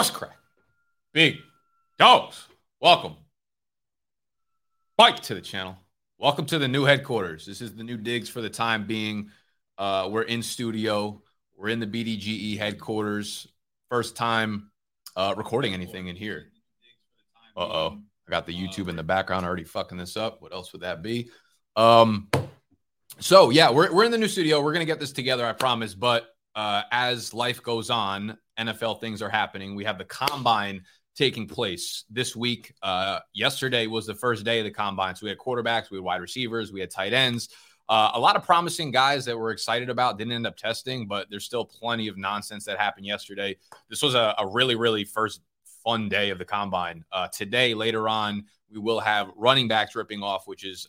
What's crack? Big dogs. Welcome. Bike to the channel. Welcome to the new headquarters. This is the new digs for the time being. Uh, we're in studio. We're in the BDGE headquarters. First time uh, recording anything in here. Uh oh. I got the YouTube in the background already fucking this up. What else would that be? Um, so yeah, we're, we're in the new studio. We're gonna get this together, I promise. But uh, as life goes on, NFL things are happening. We have the combine taking place this week. Uh, yesterday was the first day of the combine. So we had quarterbacks, we had wide receivers, we had tight ends. Uh, a lot of promising guys that we're excited about didn't end up testing, but there's still plenty of nonsense that happened yesterday. This was a, a really, really first fun day of the combine. Uh, today, later on, we will have running backs ripping off, which is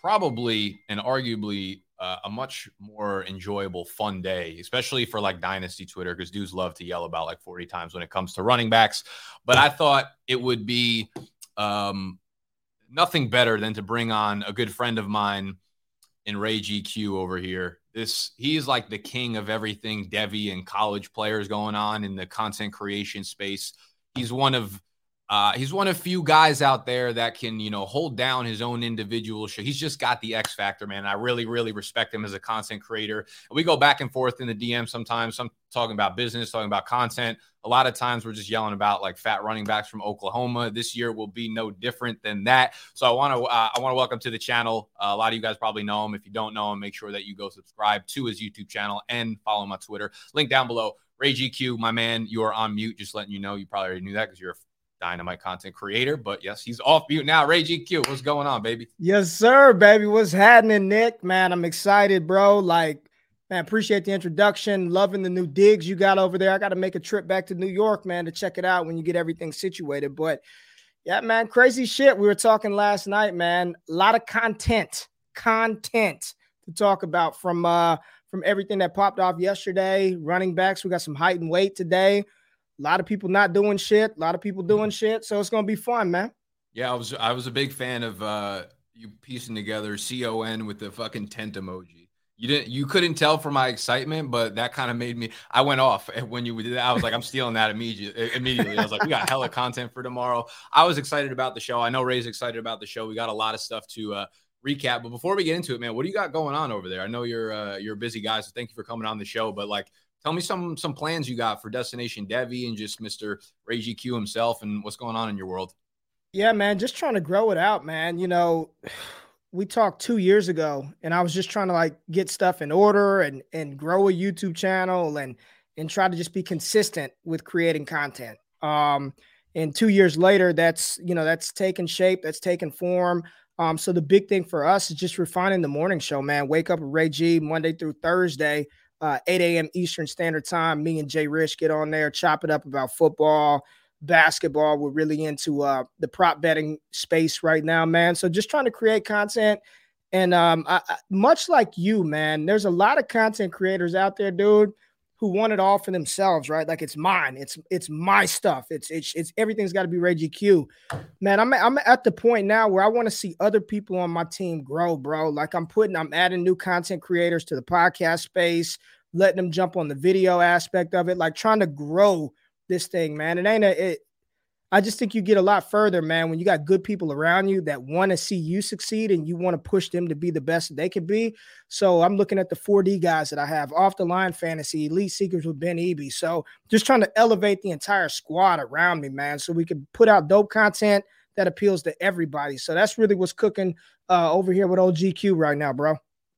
probably and arguably uh, a much more enjoyable, fun day, especially for like Dynasty Twitter, because dudes love to yell about like 40 times when it comes to running backs. But I thought it would be um, nothing better than to bring on a good friend of mine in Ray GQ over here. This he's like the king of everything Devy and college players going on in the content creation space. He's one of uh, he's one of few guys out there that can, you know, hold down his own individual show. He's just got the X factor, man. I really, really respect him as a content creator. We go back and forth in the DM sometimes. Some talking about business, talking about content. A lot of times we're just yelling about like fat running backs from Oklahoma. This year will be no different than that. So I want to uh, I want to welcome to the channel. Uh, a lot of you guys probably know him. If you don't know him, make sure that you go subscribe to his YouTube channel and follow him on Twitter. Link down below. Ray GQ, my man, you are on mute. Just letting you know. You probably already knew that because you're a dynamite content creator. But yes, he's off mute now. Ray GQ, what's going on, baby? Yes, sir, baby. What's happening, Nick? Man, I'm excited, bro. Like, man, appreciate the introduction. Loving the new digs you got over there. I got to make a trip back to New York, man, to check it out when you get everything situated. But yeah, man, crazy shit. We were talking last night, man. A lot of content, content to talk about from uh from everything that popped off yesterday. Running backs, we got some height and weight today. A lot of people not doing shit. A lot of people doing shit. So it's gonna be fun, man. Yeah, I was I was a big fan of uh you piecing together con with the fucking tent emoji. You didn't you couldn't tell from my excitement, but that kind of made me I went off when you did that. I was like, I'm stealing that immediately immediately. I was like, we got hella content for tomorrow. I was excited about the show. I know Ray's excited about the show. We got a lot of stuff to uh recap. But before we get into it, man, what do you got going on over there? I know you're uh, you're a busy guy, so thank you for coming on the show. But like, tell me some some plans you got for Destination Devy and just Mr. Ray GQ himself and what's going on in your world. Yeah, man, just trying to grow it out, man. You know, we talked two years ago, and I was just trying to like get stuff in order and and grow a YouTube channel and and try to just be consistent with creating content. Um, and two years later, that's you know that's taken shape, that's taken form. Um, so the big thing for us is just refining the morning show, man. Wake up with Ray G Monday through Thursday uh, 8 a.m. Eastern Standard Time. Me and Jay Rich get on there, chop it up about football, basketball. We're really into uh, the prop betting space right now, man. So just trying to create content. And um, I, much like you, man, there's a lot of content creators out there, dude, who want it all for themselves, right? Like it's mine. It's it's my stuff. It's it's it's everything's got to be Reggie Q. Man, I'm I'm at the point now where I want to see other people on my team grow, bro. Like I'm putting, I'm adding new content creators to the podcast space, letting them jump on the video aspect of it, like trying to grow this thing, man. It ain't a it, I just think you get a lot further, man, when you got good people around you that want to see you succeed and you want to push them to be the best they can be. So I'm looking at the 4D guys that I have off the line fantasy, elite seekers with Ben Eby. So just trying to elevate the entire squad around me, man, so we can put out dope content that appeals to everybody. So that's really what's cooking uh, over here with OGQ right now, bro.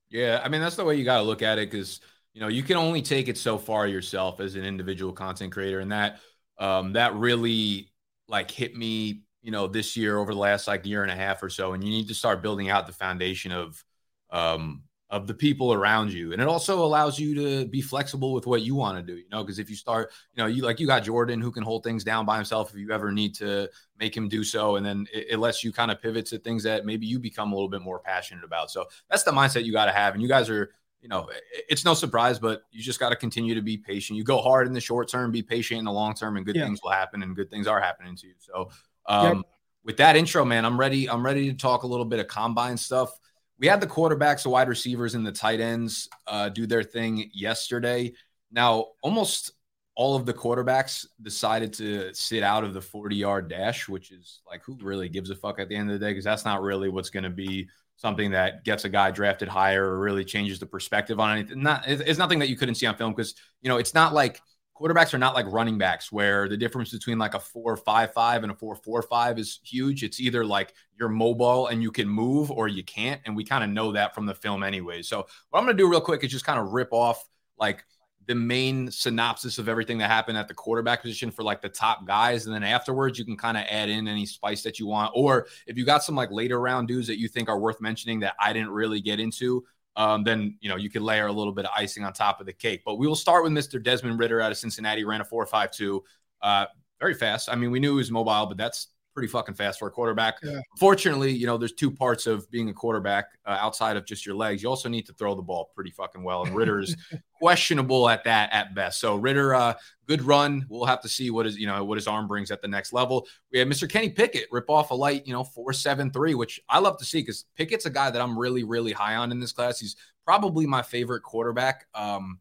Yeah, I mean that's the way you got to look at it because you know you can only take it so far yourself as an individual content creator, and that um, that really like hit me, you know, this year over the last like year and a half or so. And you need to start building out the foundation of um of the people around you. And it also allows you to be flexible with what you want to do, you know, because if you start, you know, you like you got Jordan who can hold things down by himself if you ever need to make him do so. And then it, it lets you kind of pivot to things that maybe you become a little bit more passionate about. So that's the mindset you got to have. And you guys are, you know, it's no surprise, but you just got to continue to be patient. You go hard in the short term, be patient in the long term, and good yeah. things will happen, and good things are happening to you. So, um, yep. with that intro, man, I'm ready. I'm ready to talk a little bit of combine stuff. We had the quarterbacks, the wide receivers, and the tight ends uh, do their thing yesterday. Now, almost all of the quarterbacks decided to sit out of the 40 yard dash, which is like, who really gives a fuck at the end of the day? Because that's not really what's going to be something that gets a guy drafted higher or really changes the perspective on anything. Not, it's nothing that you couldn't see on film because, you know, it's not like quarterbacks are not like running backs where the difference between like a four five five and a four four five is huge. It's either like you're mobile and you can move or you can't. And we kind of know that from the film anyway. So what I'm gonna do real quick is just kind of rip off like the main synopsis of everything that happened at the quarterback position for like the top guys. And then afterwards, you can kind of add in any spice that you want. Or if you got some like later round dudes that you think are worth mentioning that I didn't really get into, um, then you know you could layer a little bit of icing on top of the cake. But we will start with Mr. Desmond Ridder out of Cincinnati, ran a 4.52, uh, very fast. I mean, we knew he was mobile, but that's pretty fucking fast for a quarterback. Yeah. Fortunately, you know, there's two parts of being a quarterback uh, outside of just your legs. You also need to throw the ball pretty fucking well, and Ridder's questionable at that at best. So Ridder, uh, good run. We'll have to see what is you know what his arm brings at the next level. We have Mr. Kenny Pickett rip off a light, you know, four seven three, which I love to see because Pickett's a guy that I'm really really high on in this class. He's probably my favorite quarterback um,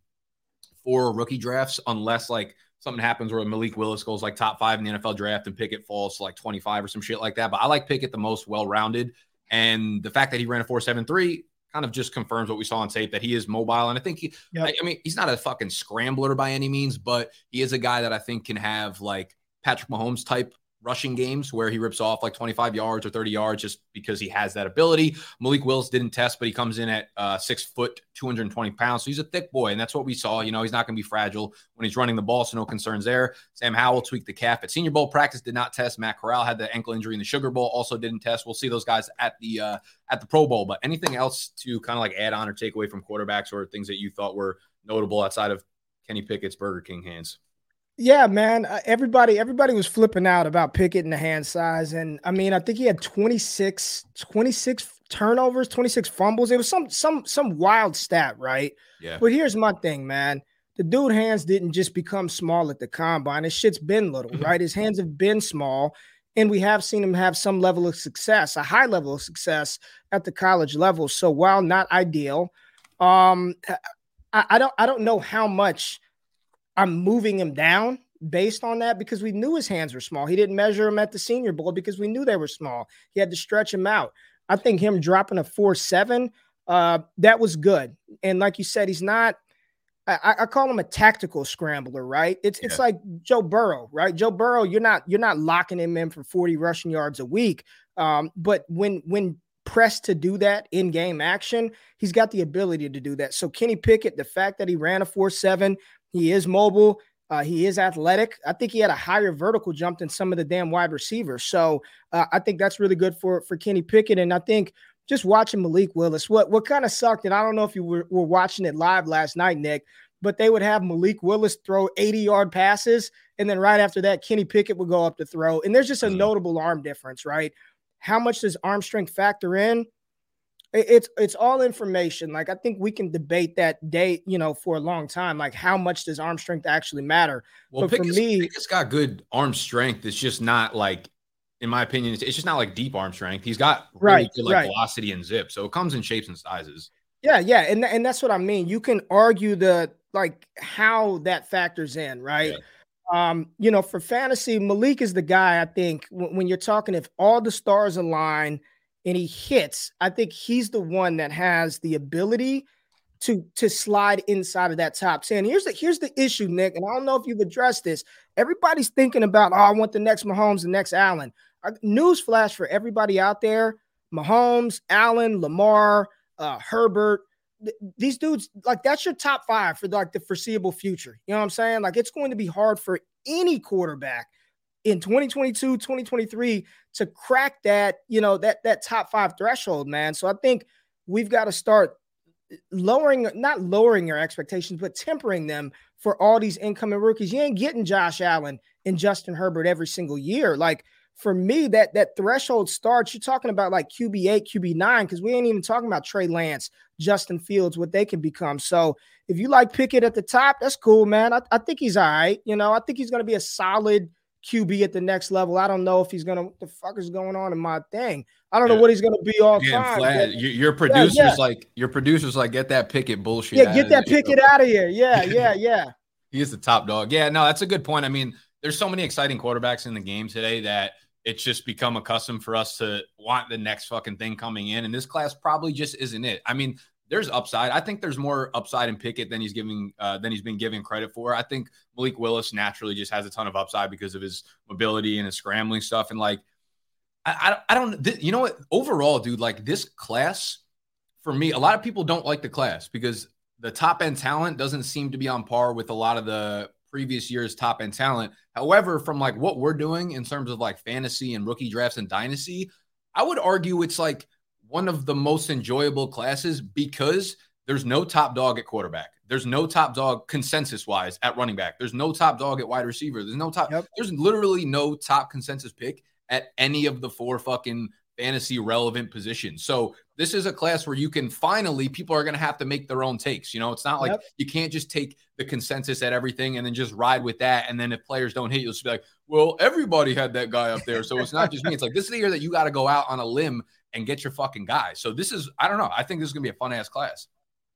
for rookie drafts, unless like something happens where Malik Willis goes like top five in the NFL draft and Pickett falls to like 25 or some shit like that. But I like Pickett the most well rounded. And the fact that he ran a 4.73 kind of just confirms what we saw on tape that he is mobile. And I think he, yep. I, I mean, he's not a fucking scrambler by any means, but he is a guy that I think can have like Patrick Mahomes type rushing games where he rips off like 25 yards or 30 yards just because he has that ability. Malik Willis didn't test, but he comes in at uh, six foot, 220 pounds. So he's a thick boy. And that's what we saw. You know, he's not going to be fragile when he's running the ball. So no concerns there. Sam Howell tweaked the calf at Senior Bowl practice, did not test. Matt Corral had the ankle injury in the Sugar Bowl, also didn't test. We'll see those guys at the, uh, at the Pro Bowl. But anything else to kind of like add on or take away from quarterbacks or things that you thought were notable outside of Kenny Pickett's Burger King hands? Yeah, man. Uh, everybody, everybody was flipping out about Pickett and the hand size, and I mean, I think he had 26, 26 turnovers, 26 fumbles. It was some, some, some wild stat, right? Yeah. But here's my thing, man. The dude hands didn't just become small at the combine. His shit's been little, mm-hmm. right? His hands have been small, and we have seen him have some level of success, a high level of success at the college level. So while not ideal, um, I, I don't, I don't know how much I'm moving him down based on that because we knew his hands were small. He didn't measure them at the senior bowl because we knew they were small. He had to stretch them out. I think him dropping a four seven, uh, that was good. And like you said, he's not. I, I call him a tactical scrambler, right? It's yeah. it's like Joe Burrow, right? Joe Burrow, you're not you're not locking him in for 40 rushing yards a week. Um, but when when pressed to do that in game action, he's got the ability to do that. So Kenny Pickett, the fact that he ran a 4 7, he is mobile. Uh, he is athletic. I think he had a higher vertical jump than some of the damn wide receivers. So uh, I think that's really good for for Kenny Pickett. And I think just watching Malik Willis, what what kind of sucked, and I don't know if you were, were watching it live last night, Nick, but they would have Malik Willis throw 80 yard passes, and then right after that, Kenny Pickett would go up to throw. And there's just a mm-hmm. notable arm difference, right? How much does arm strength factor in? It's it's all information. Like I think we can debate that date, you know, for a long time. Like how much does arm strength actually matter? Well, but for me, Pickett's got good arm strength. It's just not like, in my opinion, it's, it's just not like deep arm strength. He's got really right, good like right. velocity and zip, so it comes in shapes and sizes. Yeah, yeah, and and that's what I mean. You can argue the like how that factors in, right? Yeah. Um, you know, for fantasy, Malik is the guy. I think when, when you're talking, if all the stars align and he hits, I think he's the one that has the ability to to slide inside of that top 10. Here's the here's the issue, Nick, and I don't know if you've addressed this. Everybody's thinking about, oh, I want the next Mahomes, the next Allen. Uh, news flash for everybody out there: Mahomes, Allen, Lamar, uh, Herbert. Th- these dudes, like that's your top five for like the foreseeable future. You know what I'm saying? Like it's going to be hard for any quarterback in 2022, 2023 to crack that, you know, that that top 5 threshold, man. So I think we've got to start lowering not lowering your expectations but tempering them for all these incoming rookies. You ain't getting Josh Allen and Justin Herbert every single year. Like for me, that that threshold starts. You're talking about like QB eight, QB nine, because we ain't even talking about Trey Lance, Justin Fields, what they can become. So if you like Pickett at the top, that's cool, man. I, I think he's all right. You know, I think he's going to be a solid QB at the next level. I don't know if he's gonna what the fuck is going on in my thing. I don't yeah. know what he's gonna be all time. But, your producers yeah, yeah. like your producers like get that picket bullshit. Yeah, get that picket out of here. Yeah, yeah, yeah. he is the top dog. Yeah, no, that's a good point. I mean, there's so many exciting quarterbacks in the game today that it's just become a custom for us to want the next fucking thing coming in. And this class probably just isn't it. I mean, there's upside. I think there's more upside in Pickett than he's giving uh, than he's been given credit for. I think Malik Willis naturally just has a ton of upside because of his mobility and his scrambling stuff. And like, I, I, I don't, th- you know what? Overall, dude, like this class for me, a lot of people don't like the class because the top end talent doesn't seem to be on par with a lot of the previous year's top end talent. However, from like what we're doing in terms of like fantasy and rookie drafts and dynasty, I would argue it's like one of the most enjoyable classes because there's no top dog at quarterback. There's no top dog consensus wise at running back. There's no top dog at wide receiver. There's no top. Yep. There's literally no top consensus pick at any of the four fucking fantasy relevant positions. So this is a class where you can finally people are going to have to make their own takes. You know, it's not like yep. you can't just take the consensus at everything and then just ride with that. And then if players don't hit, you'll just be like, well, everybody had that guy up there, so it's not just me. It's like this is the year that you got to go out on a limb and get your fucking guy. So this is I don't know. I think this is to be a fun ass class.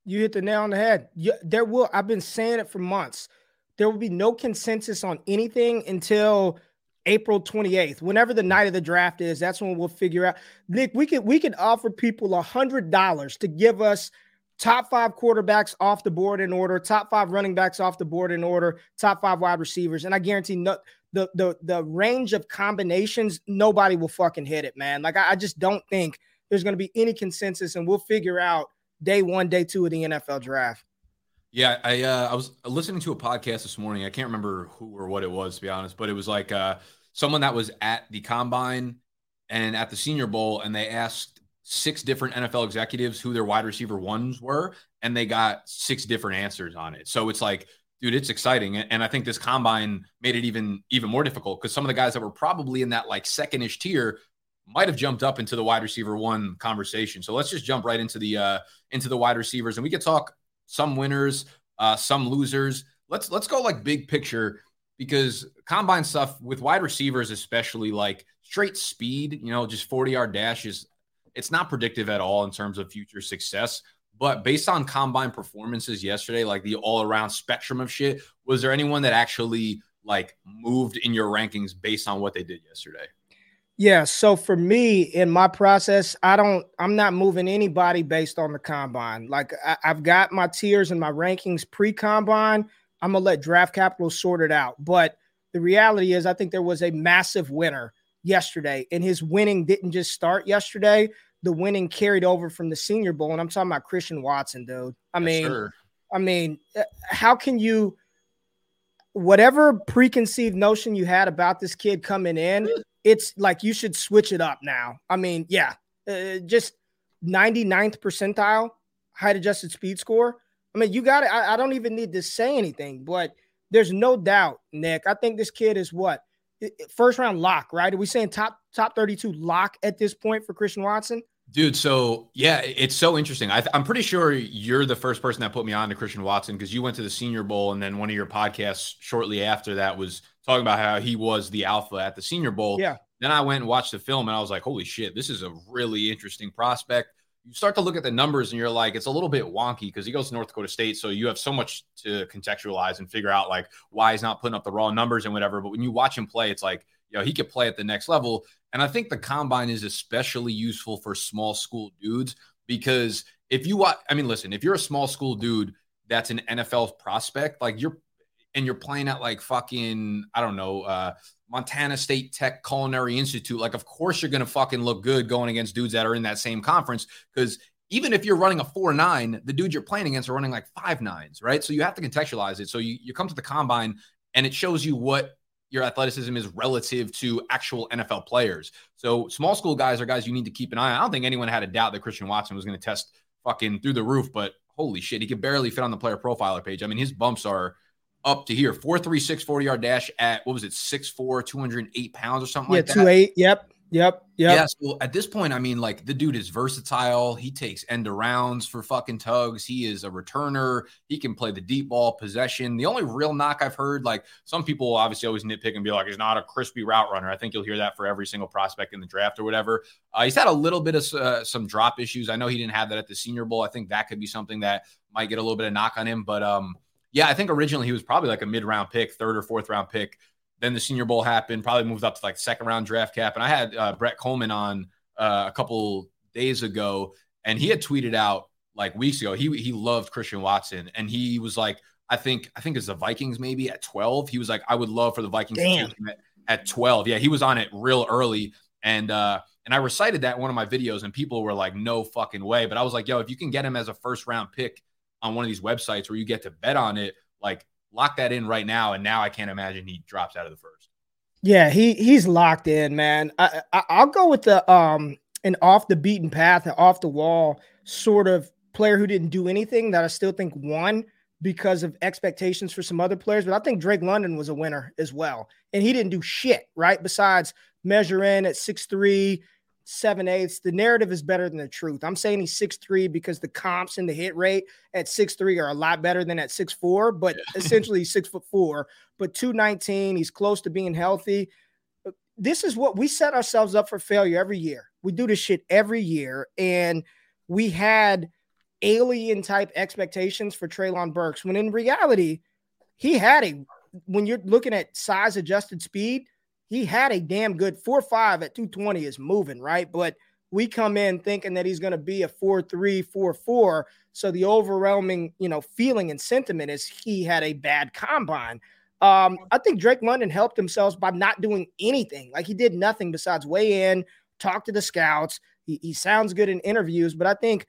You hit the nail on the head. You, there will. I've been saying it for months. There will be no consensus on anything until April 28th, whenever the night of the draft is, that's when we'll figure out. Nick, we could we could offer people a hundred dollars to give us top five quarterbacks off the board in order, top five running backs off the board in order, top five wide receivers, and I guarantee no, the the the range of combinations, nobody will fucking hit it, man. Like I, I just don't think there's going to be any consensus, and we'll figure out day one, day two of the NFL draft. Yeah, I uh, I was listening to a podcast this morning. I can't remember who or what it was to be honest, but it was like uh, someone that was at the combine and at the Senior Bowl, and they asked six different NFL executives who their wide receiver ones were, and they got six different answers on it. So it's like, dude, it's exciting, and I think this combine made it even even more difficult because some of the guys that were probably in that like second-ish tier might have jumped up into the wide receiver one conversation. So let's just jump right into the uh into the wide receivers, and we could talk some winners, uh, some losers. Let's let's go like big picture because combine stuff with wide receivers, especially like straight speed, you know, just 40 yard dashes, it's not predictive at all in terms of future success. But based on combine performances yesterday, like the all around spectrum of shit, was there anyone that actually like moved in your rankings based on what they did yesterday? Yeah. So for me, in my process, I don't, I'm not moving anybody based on the combine. Like I, have got my tiers and my rankings pre combine. I'm going to let draft capital sort it out. But the reality is, I think there was a massive winner yesterday, and his winning didn't just start yesterday. The winning carried over from the Senior Bowl, and I'm talking about Christian Watson, dude. I mean, sure. I mean, uh, how can you, whatever preconceived notion you had about this kid coming in, it's like you should switch it up now. I mean, yeah, uh, just 99th percentile height adjusted speed score. I mean, you got it. I, I don't even need to say anything, but there's no doubt, Nick. I think this kid is what first round lock, right? Are we saying top top 32 lock at this point for Christian Watson? Dude, so yeah, it's so interesting. I am pretty sure you're the first person that put me on to Christian Watson because you went to the Senior Bowl, and then one of your podcasts shortly after that was talking about how he was the alpha at the Senior Bowl. Yeah. Then I went and watched the film, and I was like, "Holy shit, this is a really interesting prospect." You start to look at the numbers, and you're like, "It's a little bit wonky" because he goes to North Dakota State, so you have so much to contextualize and figure out like why he's not putting up the raw numbers and whatever. But when you watch him play, it's like, you know, he could play at the next level. And I think the combine is especially useful for small school dudes because if you watch, I mean, listen, if you're a small school dude that's an NFL prospect, like you're and you're playing at like fucking, I don't know, uh, Montana State Tech Culinary Institute, like, of course you're going to fucking look good going against dudes that are in that same conference. Because even if you're running a four nine, the dudes you're playing against are running like five nines, right? So you have to contextualize it. So you, you come to the combine and it shows you what your athleticism is relative to actual NFL players. So small school guys are guys you need to keep an eye on. I don't think anyone had a doubt that Christian Watson was going to test fucking through the roof, but holy shit, he could barely fit on the player profiler page. I mean, his bumps are up to here. 436 40 yard dash at what was it, 6'4, 208 pounds or something yeah, like that? Yeah, 2 8. Yep. Yep. Yep. Yeah. So at this point, I mean, like the dude is versatile. He takes end arounds for fucking tugs. He is a returner. He can play the deep ball possession. The only real knock I've heard, like some people obviously always nitpick and be like, he's not a crispy route runner. I think you'll hear that for every single prospect in the draft or whatever. Uh, he's had a little bit of uh, some drop issues. I know he didn't have that at the Senior Bowl. I think that could be something that might get a little bit of knock on him. But um, Yeah, I think originally he was probably like a mid round pick, third or fourth round pick. Then the Senior Bowl happened, probably moved up to like second round draft cap. And I had uh, Brett Coleman on uh, a couple days ago, and he had tweeted out like weeks ago. He he loved Christian Watson, and he was like, I think I think it's the Vikings maybe at twelve. He was like, I would love for the Vikings at, at twelve. Yeah, he was on it real early, and uh, and I recited that in one of my videos, and people were like, no fucking way. But I was like, yo, if you can get him as a first round pick on one of these websites where you get to bet on it, like lock that in right now. And now I can't imagine he drops out of the first. Yeah, he he's locked in, man. I, I will go with the um an off the beaten path, off the wall sort of player who didn't do anything that I still think won because of expectations for some other players. But I think Drake London was a winner as well, and he didn't do shit right besides measure in at six three, seven eighths. The narrative is better than the truth. I'm saying he's six three because the comps and the hit rate at six three are a lot better than at six four, but essentially he's six foot four, but 219. He's close to being healthy. Uh, this is what we set ourselves up for failure every year. We do this shit every year. And we had alien type expectations for Treylon Burks when in reality, he had a when you're looking at size adjusted speed, he had a damn good four five at 220 is moving, right? But we come in thinking that he's going to be a four three, four four. So the overwhelming, you know, feeling and sentiment is he had a bad combine. Um, I think Drake London helped himself by not doing anything. Like he did nothing besides weigh in, talk to the scouts. He, he sounds good in interviews, but I think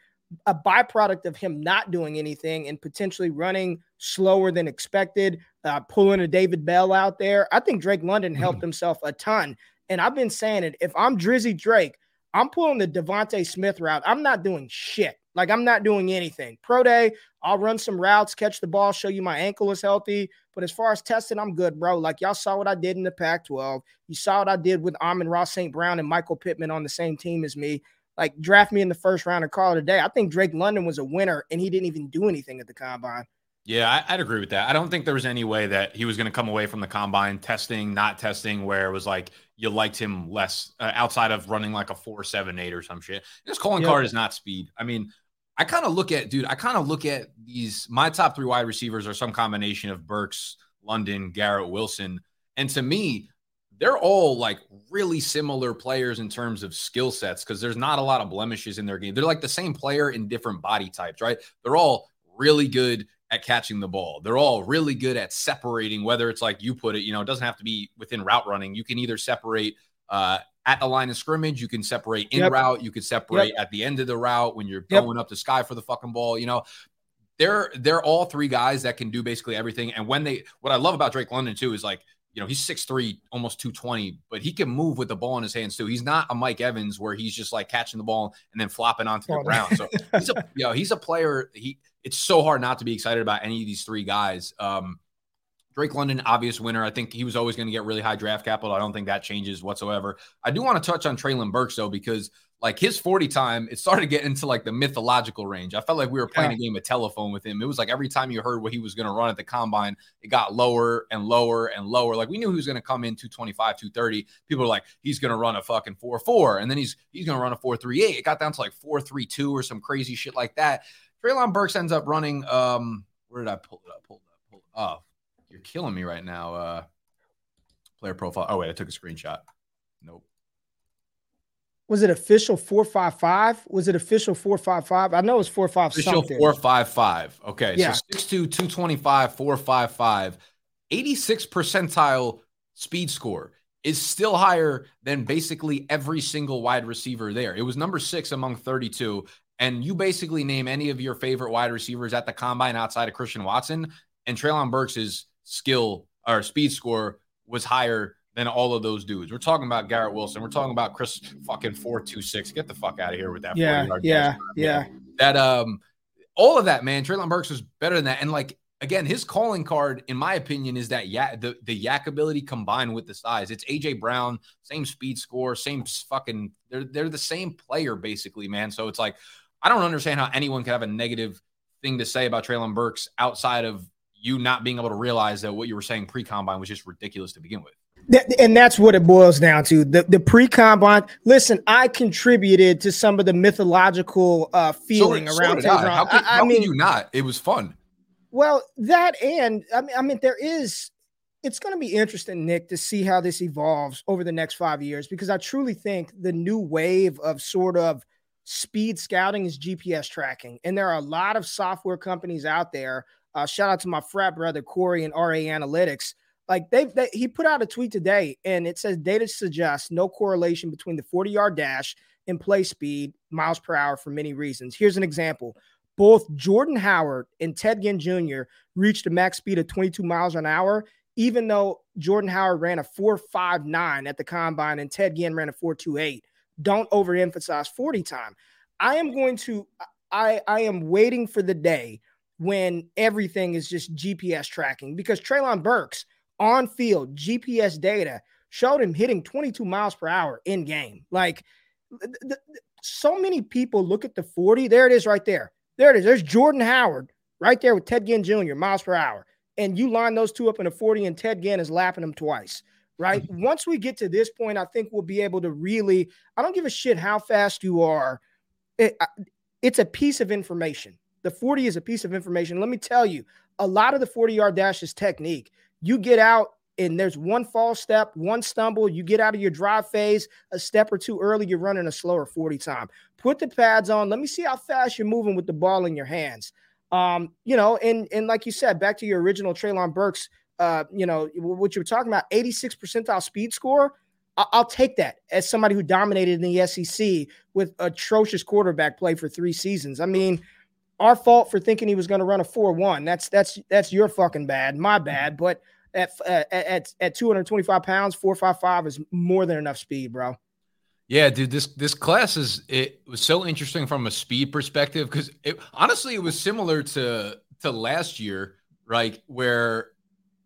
a byproduct of him not doing anything and potentially running slower than expected, uh, pulling a David Bell out there. I think Drake London helped mm-hmm. himself a ton. And I've been saying it. If I'm Drizzy Drake, I'm pulling the DeVonta Smith route. I'm not doing shit. Like I'm not doing anything. Pro day, I'll run some routes, catch the ball, show you my ankle is healthy. But as far as testing, I'm good, bro. Like y'all saw what I did in the Pac-12. You saw what I did with Amon-Ra St. Brown and Michael Pittman on the same team as me like draft me in the first round and call it a day. I think Drake London was a winner and he didn't even do anything at the combine. Yeah, I, would agree with that. I don't think there was any way that he was going to come away from the combine testing, not testing, where it was like you liked him less uh, outside of running like a four, seven, eight or some shit. This calling yep. card is not speed. I mean, I kind of look at, dude, I kind of look at these. My top three wide receivers are some combination of Burks, London, Garrett Wilson. And to me, they're all like really similar players in terms of skill sets because there's not a lot of blemishes in their game. They're like the same player in different body types, right? They're all really good at catching the ball. They're all really good at separating, whether it's like you put it, you know, it doesn't have to be within route running. You can either separate uh, at the line of scrimmage, you can separate in yep. route, you can separate yep. at the end of the route when you're yep. going up the sky for the fucking ball, you know. They're they're all three guys that can do basically everything. And when they what I love about Drake London too is like you know, he's 6'3, almost 220, but he can move with the ball in his hands too. He's not a Mike Evans where he's just like catching the ball and then flopping onto the oh, ground. So he's a you know, he's a player. He it's so hard not to be excited about any of these three guys. Um, Drake London, obvious winner. I think he was always going to get really high draft capital. I don't think that changes whatsoever. I do want to touch on Treylon Burks though, because like his 40 time, it started getting into like the mythological range. I felt like we were playing yeah. a game of telephone with him. It was like every time you heard what he was going to run at the combine, it got lower and lower and lower. Like we knew he was going to come in 225, 230. People were like, he's going to run a fucking 4 4. And then he's he's going to run a 4 3 8. It got down to like 4 3 2 or some crazy shit like that. Treylon Burks ends up running. Um, where did I pull it up? Pull it up. Pull it up. Oh, you're killing me right now. Uh, player profile. Oh, wait, I took a screenshot. Nope was it official 455? Was it official 455? I know it was 45 official something. 455. Okay. Yeah. So 6'2, 225, 455, 86 percentile speed score is still higher than basically every single wide receiver there. It was number six among 32. And you basically name any of your favorite wide receivers at the combine outside of Christian Watson, and Treylon Burks' skill or speed score was higher than all of those dudes. We're talking about Garrett Wilson. We're talking about Chris fucking four two six. Get the fuck out of here with that. Yeah, yeah, yeah. That um, all of that man. Treylon Burks was better than that. And like again, his calling card, in my opinion, is that yeah, the the YAC ability combined with the size. It's AJ Brown, same speed score, same fucking. They're they're the same player basically, man. So it's like I don't understand how anyone could have a negative thing to say about Treylon Burks outside of you not being able to realize that what you were saying pre combine was just ridiculous to begin with and that's what it boils down to. The the pre combine. Listen, I contributed to some of the mythological uh, feeling so, around. So I. How, could, I, how I mean, you not? It was fun. Well, that and I mean, I mean, there is. It's going to be interesting, Nick, to see how this evolves over the next five years because I truly think the new wave of sort of speed scouting is GPS tracking, and there are a lot of software companies out there. Uh, shout out to my frat brother Corey and RA Analytics. Like they, they, he put out a tweet today, and it says data suggests no correlation between the 40 yard dash and play speed, miles per hour, for many reasons. Here's an example both Jordan Howard and Ted Ginn Jr. reached a max speed of 22 miles an hour, even though Jordan Howard ran a 4.59 at the combine and Ted Ginn ran a 4.28. Don't overemphasize 40 time. I am going to, I, I am waiting for the day when everything is just GPS tracking because Treylon Burks on field GPS data showed him hitting 22 miles per hour in game. Like, th- th- so many people look at the 40. There it is right there. There it is. There's Jordan Howard right there with Ted Ginn Jr., miles per hour. And you line those two up in a 40, and Ted Ginn is lapping them twice. Right. Mm-hmm. Once we get to this point, I think we'll be able to really, I don't give a shit how fast you are. It, it's a piece of information. The 40 is a piece of information. Let me tell you, a lot of the 40 yard dash is technique. You get out and there's one false step, one stumble, you get out of your drive phase a step or two early, you're running a slower 40 time. Put the pads on. Let me see how fast you're moving with the ball in your hands. Um, you know, and and like you said, back to your original Treylon Burks, uh, you know, what you were talking about, 86 percentile speed score. I- I'll take that as somebody who dominated in the SEC with atrocious quarterback play for three seasons. I mean, our fault for thinking he was going to run a 4-1. That's that's that's your fucking bad, my mm-hmm. bad. But at at at 225 pounds, 455 is more than enough speed, bro. Yeah, dude, this this class is it was so interesting from a speed perspective because it honestly it was similar to to last year, right? Where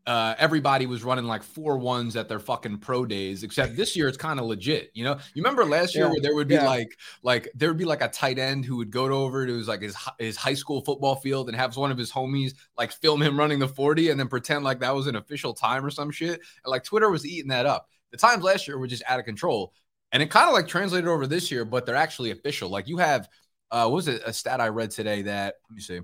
uh, everybody was running like four ones at their fucking pro days, except this year it's kind of legit. You know, you remember last year yeah. where there would be yeah. like like there would be like a tight end who would go over to his like his his high school football field and have one of his homies like film him running the 40 and then pretend like that was an official time or some shit. And like Twitter was eating that up. The times last year were just out of control. And it kind of like translated over this year, but they're actually official. Like you have uh what was it a stat I read today that let me see.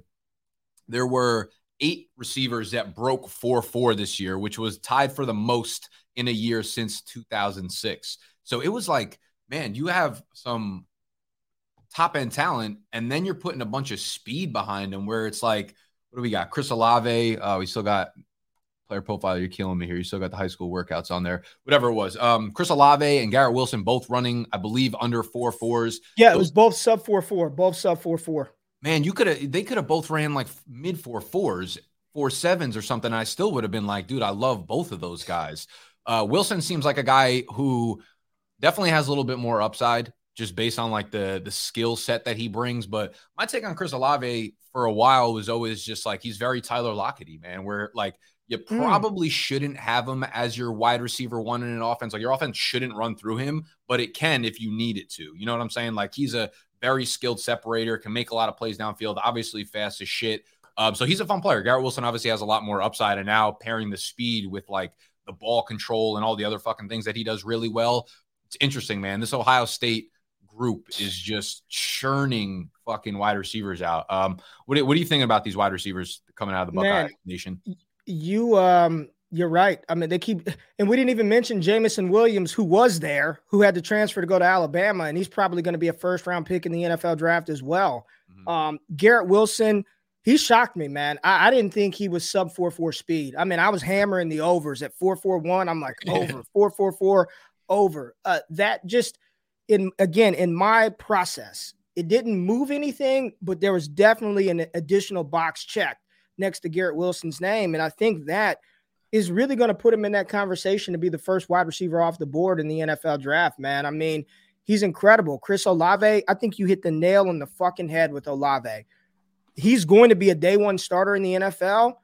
There were eight receivers that broke 4 4 this year, which was tied for the most in a year since 2006. So it was like, man, you have some top end talent, and then you're putting a bunch of speed behind them where it's like, what do we got? Chris Olave. Uh, we still got player profile. You're killing me here. You still got the high school workouts on there, whatever it was. Um, Chris Olave and Garrett Wilson both running, I believe, under four fours. Yeah, Those- it was both sub four four, both sub four four man, you could have they could have both ran like mid four fours, four sevens or something. I still would have been like, dude, I love both of those guys. Uh, Wilson seems like a guy who definitely has a little bit more upside just based on like the the skill set that he brings. But my take on Chris Olave for a while was always just like he's very Tyler Lockety, man, where like you hmm. probably mm. shouldn't have him as your wide receiver one in an offense. Like your offense shouldn't run through him, but it can if you need it to. You know what I'm saying? Like he's a very skilled separator, can make a lot of plays downfield, obviously fast as shit. Um, so he's a fun player. Garrett Wilson obviously has a lot more upside, and now pairing the speed with like the ball control and all the other fucking things that he does really well. It's interesting, man. This Ohio State group is just churning fucking wide receivers out. Um, what do, what do you think about these wide receivers coming out of the Buckeye man, Nation? You um you're right. I mean, they keep, and we didn't even mention Jameson Williams, who was there, who had to transfer to go to Alabama, and he's probably going to be a first round pick in the NFL draft as well. Mm-hmm. Um, Garrett Wilson, he shocked me, man. I, I, didn't think he was sub 4 4 speed. I mean, I was hammering the overs at 4 4 1. I'm like, over, 4 4 4, over. Uh, that just, in again, in my process, it didn't move anything, but there was definitely an additional box checked next to Garrett Wilson's name. And I think that is really going to put him in that conversation to be the first wide receiver off the board in the NFL draft, man. I mean, he's incredible. Chris Olave, I think you hit the nail on the fucking head with Olave. He's going to be a day one starter in the NFL,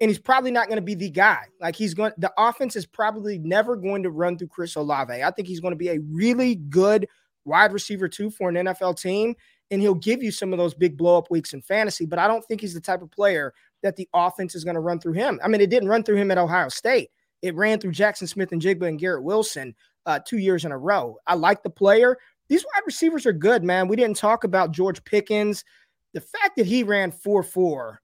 and he's probably not going to be the guy. Like he's going, the offense is probably never going to run through Chris Olave. I think he's going to be a really good wide receiver too for an NFL team, and he'll give you some of those big blow up weeks in fantasy. But I don't think he's the type of player that the offense is going to run through him. I mean, it didn't run through him at Ohio State. It ran through Jaxon Smith-Njigba and Garrett Wilson uh, two years in a row. I like the player. These wide receivers are good, man. We didn't talk about George Pickens. The fact that he ran 4 4,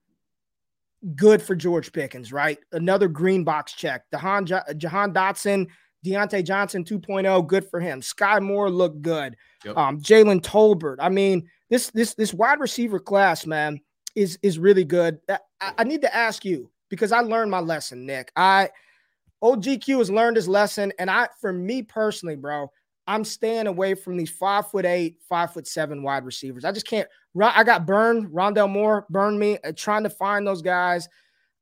good for George Pickens, right? Another green box check. Jahan, Jahan Dotson, Diontae Johnson 2.0, good for him. Skyy Moore looked good. Yep. Um, Jalen Tolbert. I mean, this this this wide receiver class, man, is is really good. I, I need to ask you because I learned my lesson, Nick. I OGQ has learned his lesson, and I, for me personally, bro, I'm staying away from these five foot eight, five foot seven wide receivers. I just can't. I got burned. Rondale Moore burned me uh, trying to find those guys.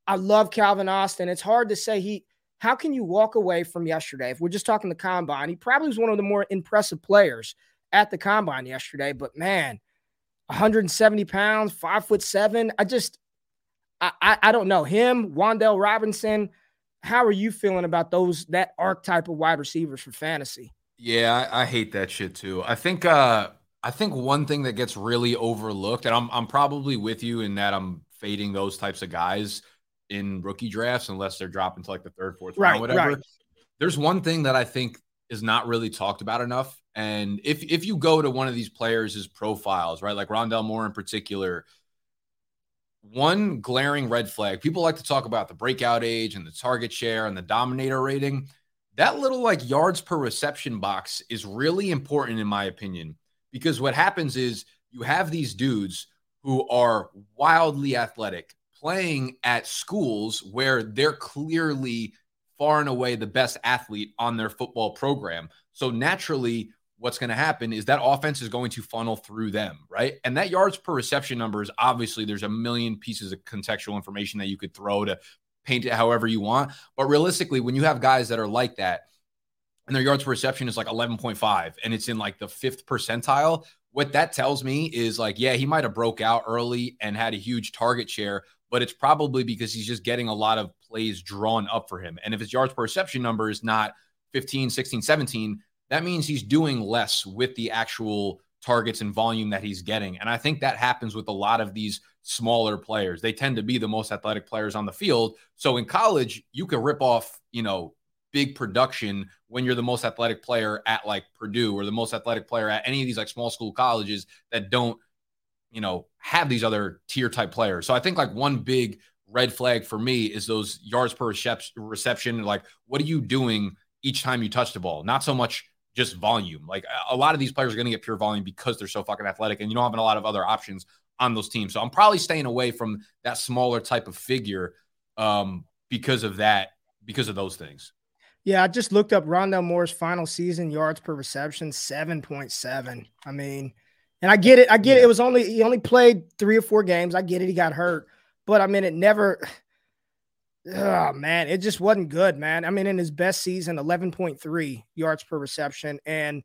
I love Calvin Austin. It's hard to say he. How can you walk away from yesterday? If we're just talking the combine, he probably was one of the more impressive players at the combine yesterday. But man, 170 pounds, five foot seven. I just, I, I, I don't know him. Wan'Dale Robinson. How are you feeling about those that archetype of wide receivers for fantasy? Yeah, I, I hate that shit too. I think uh I think one thing that gets really overlooked, and I'm I'm probably with you in that I'm fading those types of guys in rookie drafts unless they're dropping to like the third, fourth right, round, whatever. Right. There's one thing that I think is not really talked about enough. And if if you go to one of these players' profiles, right, like Rondale Moore in particular, one glaring red flag. People like to talk about the breakout age and the target share and the dominator rating that little like yards per reception box is really important in my opinion because what happens is you have these dudes who are wildly athletic playing at schools where they're clearly far and away the best athlete on their football program. So naturally, what's going to happen is that offense is going to funnel through them, right? And that yards per reception number is obviously there's a million pieces of contextual information that you could throw to paint it however you want. But realistically, when you have guys that are like that and their yards per reception is like 11.5 and it's in like the fifth percentile, what that tells me is like, yeah, he might have broke out early and had a huge target share, but it's probably because he's just getting a lot of plays drawn up for him. And if his yards per reception number is not 15, 16, 17, that means he's doing less with the actual targets and volume that he's getting. And I think that happens with a lot of these smaller players. They tend to be the most athletic players on the field. So in college, you can rip off, you know, big production when you're the most athletic player at like Purdue or the most athletic player at any of these like small school colleges that don't, you know, have these other tier type players. So I think like one big red flag for me is those yards per reception. Like, what are you doing each time you touch the ball? Not so much just volume. Like a lot of these players are going to get pure volume because they're so fucking athletic and you don't have a lot of other options on those teams. So I'm probably staying away from that smaller type of figure um, because of that, because of those things. Yeah, I just looked up Rondale Moore's final season yards per reception, 7.7. I mean, and I get it. I get yeah. it. It was only he only played three or four games. I get it. He got hurt, but I mean, it never. Oh man, it just wasn't good, man. I mean, in his best season, 11.3 yards per reception, and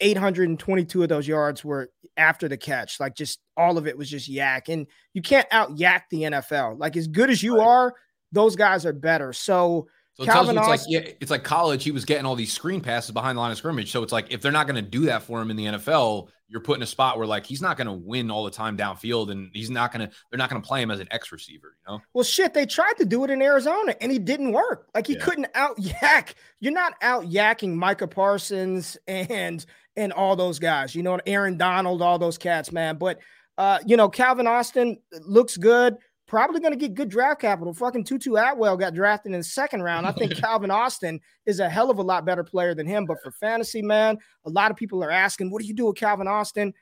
822 of those yards were after the catch. Like just all of it was just YAC. And you can't out YAC the NFL. Like as good as you are, those guys are better. So, so it Calvin tells you it's Austin, like yeah, it's like college. He was getting all these screen passes behind the line of scrimmage. So it's like if they're not going to do that for him in the NFL, you're put in a spot where like he's not going to win all the time downfield, and he's not going to. They're not going to play him as an X receiver. You know. Well, shit, they tried to do it in Arizona, and he didn't work. Like he yeah. couldn't out YAC. You're not out YACing Micah Parsons and and all those guys, you know, Aaron Donald, all those cats, man. But uh, you know, Calvin Austin looks good. Probably going to get good draft capital. Fucking Tutu Atwell got drafted in the second round. I think Calvin Austin is a hell of a lot better player than him. But for fantasy, man, a lot of people are asking, what do you do with Calvin Austin?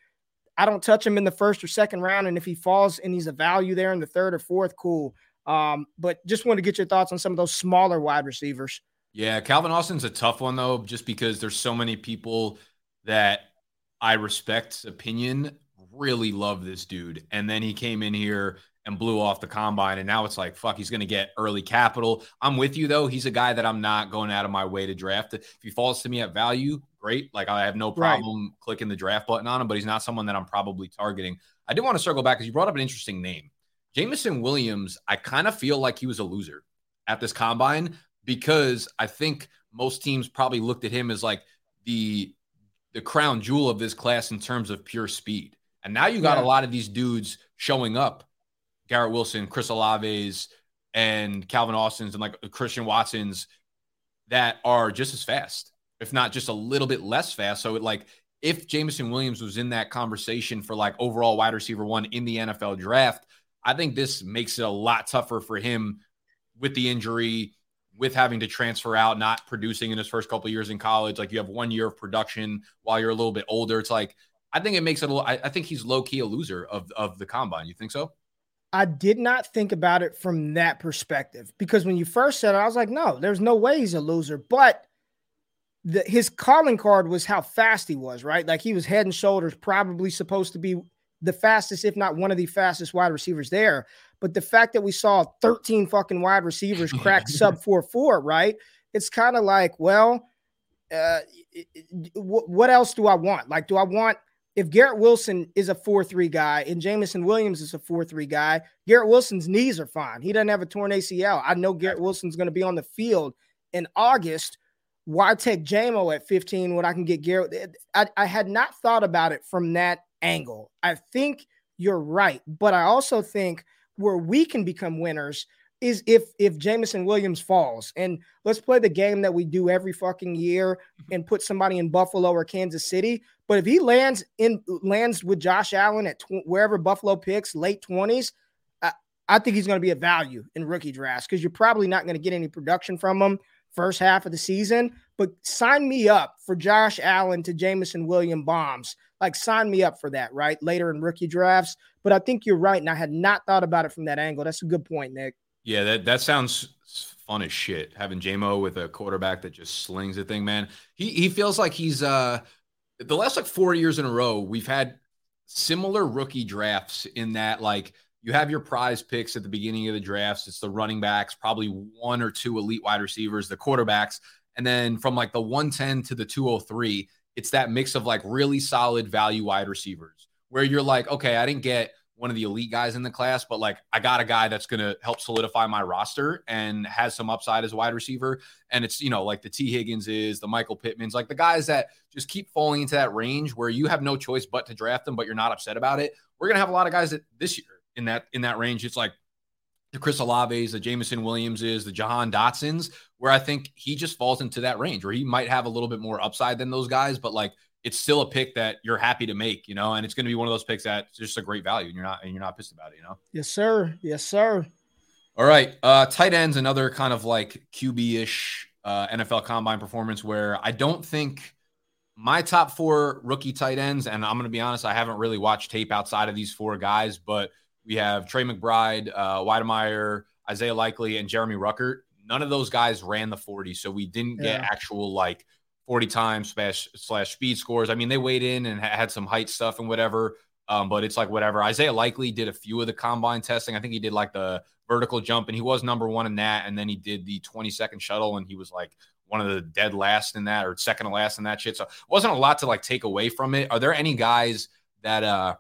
I don't touch him in the first or second round. And if he falls and he's a value there in the third or fourth, cool. Um, but just want to get your thoughts on some of those smaller wide receivers. Yeah, Calvin Austin's a tough one though, just because there's so many people that I respect opinion really love this dude. And then he came in here and blew off the combine. And now it's like, fuck, he's going to get early capital. I'm with you, though. He's a guy that I'm not going out of my way to draft. If he falls to me at value, great. Like, I have no problem right. clicking the draft button on him, but he's not someone that I'm probably targeting. I did want to circle back because you brought up an interesting name. Jameson Williams, I kind of feel like he was a loser at this combine because I think most teams probably looked at him as like the the crown jewel of this class in terms of pure speed. And now you got yeah. a lot of these dudes showing up Garrett Wilson, Chris Olaves, and Calvin Austin's and like Christian Watson's that are just as fast, if not just a little bit less fast. So it like if Jameson Williams was in that conversation for like overall wide receiver one in the NFL draft, I think this makes it a lot tougher for him with the injury, with having to transfer out, not producing in his first couple years in college. Like you have one year of production while you're a little bit older. It's like I think it makes it a little. I, I think he's low key a loser of of the combine. You think so? I did not think about it from that perspective because when you first said it, I was like, no, there's no way he's a loser. But the, his calling card was how fast he was, right? Like he was head and shoulders, probably supposed to be the fastest, if not one of the fastest wide receivers there. But the fact that we saw 13 fucking wide receivers crack sub 4 4, right? It's kind of like, well, uh, what else do I want? Like, do I want if Garrett Wilson is a 4 3 guy and Jameson Williams is a 4 3 guy, Garrett Wilson's knees are fine. He doesn't have a torn ACL. I know Garrett Wilson's going to be on the field in August. Why take JMO at 15 when I can get Garrett? I, I had not thought about it from that angle. I think you're right, but I also think where we can become winners is if if Jameson Williams falls. And let's play the game that we do every fucking year mm-hmm. and put somebody in Buffalo or Kansas City. But if he lands in lands with Josh Allen at tw- wherever Buffalo picks, late twenties, I, I think he's going to be a value in rookie drafts because you're probably not going to get any production from him first half of the season. But sign me up for Josh Allen to Jameson William bombs. Like sign me up for that, right? Later in rookie drafts. But I think you're right, and I had not thought about it from that angle. That's a good point, Nick. Yeah, that that sounds fun as shit. Having JMO with a quarterback that just slings the thing, man. He he feels like he's uh the last like four years in a row, we've had similar rookie drafts in that like you have your prize picks at the beginning of the drafts. It's the running backs, probably one or two elite wide receivers, the quarterbacks, and then from like the 110 to the 203, it's that mix of like really solid value wide receivers where you're like, okay, I didn't get one of the elite guys in the class, but like I got a guy that's going to help solidify my roster and has some upside as a wide receiver. And it's, you know, like the Tee Higgins is, the Michael Pittmans, like the guys that just keep falling into that range where you have no choice but to draft them, but you're not upset about it. We're going to have a lot of guys that this year in that, in that range. It's like the Chris Olaves, the Jameson Williamses, the Jahan Dotsons, where I think he just falls into that range where he might have a little bit more upside than those guys, but like it's still a pick that you're happy to make, you know, and it's going to be one of those picks that's just a great value and you're not and you're not pissed about it, you know. Yes, sir. Yes, sir. All right. Uh tight ends, another kind of like QB-ish uh NFL combine performance where I don't think my top four rookie tight ends, and I'm gonna be honest, I haven't really watched tape outside of these four guys, but we have Trey McBride, uh Wydermyer, Isaiah Likely, and Jeremy Ruckert. None of those guys ran the 40, so we didn't get actual like 40 times slash, slash speed scores. I mean, they weighed in and had some height stuff and whatever. Um, but it's like whatever. Isaiah Likely did a few of the combine testing. I think he did like the vertical jump and he was number one in that. And then he did the 20 second shuttle and he was like one of the dead last in that or second to last in that shit. So wasn't a lot to like take away from it. Are there any guys that uh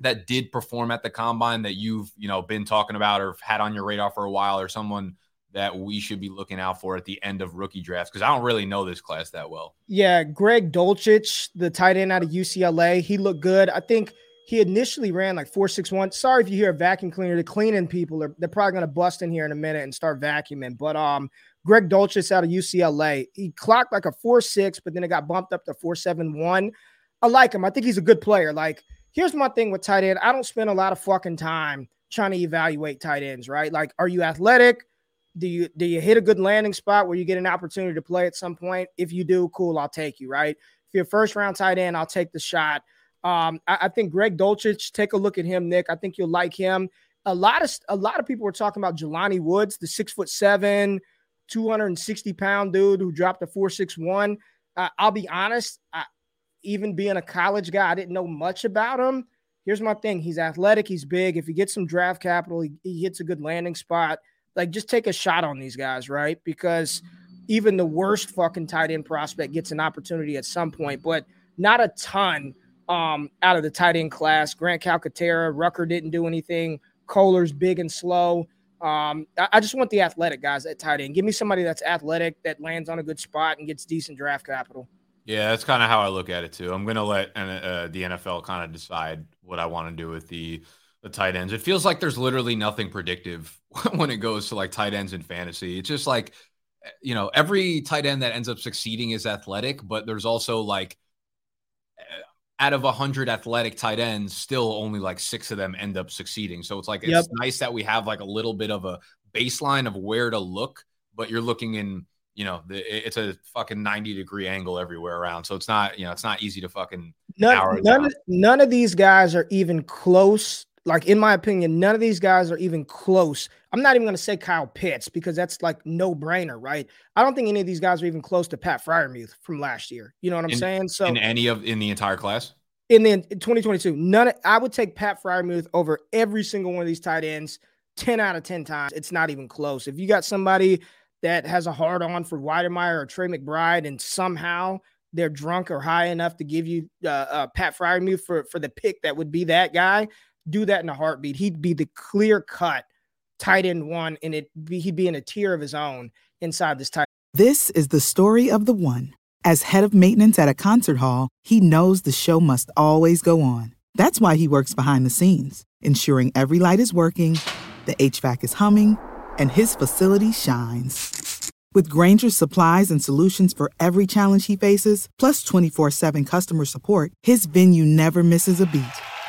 that did perform at the combine that you've you know been talking about or had on your radar for a while or someone that we should be looking out for at the end of rookie drafts? Because I don't really know this class that well. Yeah, Greg Dulcich, the tight end out of UCLA, he looked good. I think he initially ran like 461. Sorry if you hear a vacuum cleaner, the cleaning people are they're probably gonna bust in here in a minute and start vacuuming. But um Greg Dulcich out of UCLA, he clocked like a 4-6, but then it got bumped up to 471. I like him. I think he's a good player. Like, here's my thing with tight end. I don't spend a lot of fucking time trying to evaluate tight ends, right? Like, are you athletic? Do you do you hit a good landing spot where you get an opportunity to play at some point? If you do, cool, I'll take you. Right. If you're first round tight end, I'll take the shot. Um, I, I, think Greg Dulcich, take a look at him, Nick. I think you'll like him. A lot of a lot of people were talking about Jelani Woods, the six foot seven, 260 pound dude who dropped a 461. Uh, I'll be honest, I, even being a college guy, I didn't know much about him. Here's my thing: he's athletic, he's big. If he gets some draft capital, he, he hits a good landing spot like just take a shot on these guys, right? Because even the worst fucking tight end prospect gets an opportunity at some point, but not a ton um, out of the tight end class. Grant Calcaterra, Ruckert didn't do anything. Kolar's big and slow. Um, I, I, just want the athletic guys at tight end. Give me somebody that's athletic that lands on a good spot and gets decent draft capital. Yeah, that's kind of how I look at it too. I'm gonna let uh, the NFL kind of decide what I want to do with the the tight ends. It feels like there's literally nothing predictive when it goes to like tight ends in fantasy. It's just like, you know, every tight end that ends up succeeding is athletic, but there's also like, eh, out of 100 athletic tight ends, still only like six of them end up succeeding. So it's like, it's Yep. nice that we have like a little bit of a baseline of where to look, but you're looking in, you know, the, it's a fucking 90 degree angle everywhere around. So it's not, you know, it's not easy to fucking None, none, of, none of these guys are even close. Like in my opinion, none of these guys are even close. I'm not even going to say Kyle Pitts because that's like no brainer, right? I don't think any of these guys are even close to Pat Freiermuth from last year. You know what I'm In- saying? So in any of in the entire class. in the in 2022, none. Of, I would take Pat Freiermuth over every single one of these tight ends, 10 out of 10 times. It's not even close. If you got somebody that has a hard on for Wydermyer or Trey McBride, and somehow they're drunk or high enough to give you uh, uh, Pat Freiermuth for for the pick that would be that guy, do that in a heartbeat. He'd be the clear cut tight end one, and it he'd be in a tier of his own inside this tight. This is the story of the one. As head of maintenance at a concert hall, he knows the show must always go on. That's why he works behind the scenes, ensuring every light is working, the HVAC is humming, and his facility shines. With Grainger's supplies and solutions for every challenge he faces, plus 24 7 customer support, his venue never misses a beat.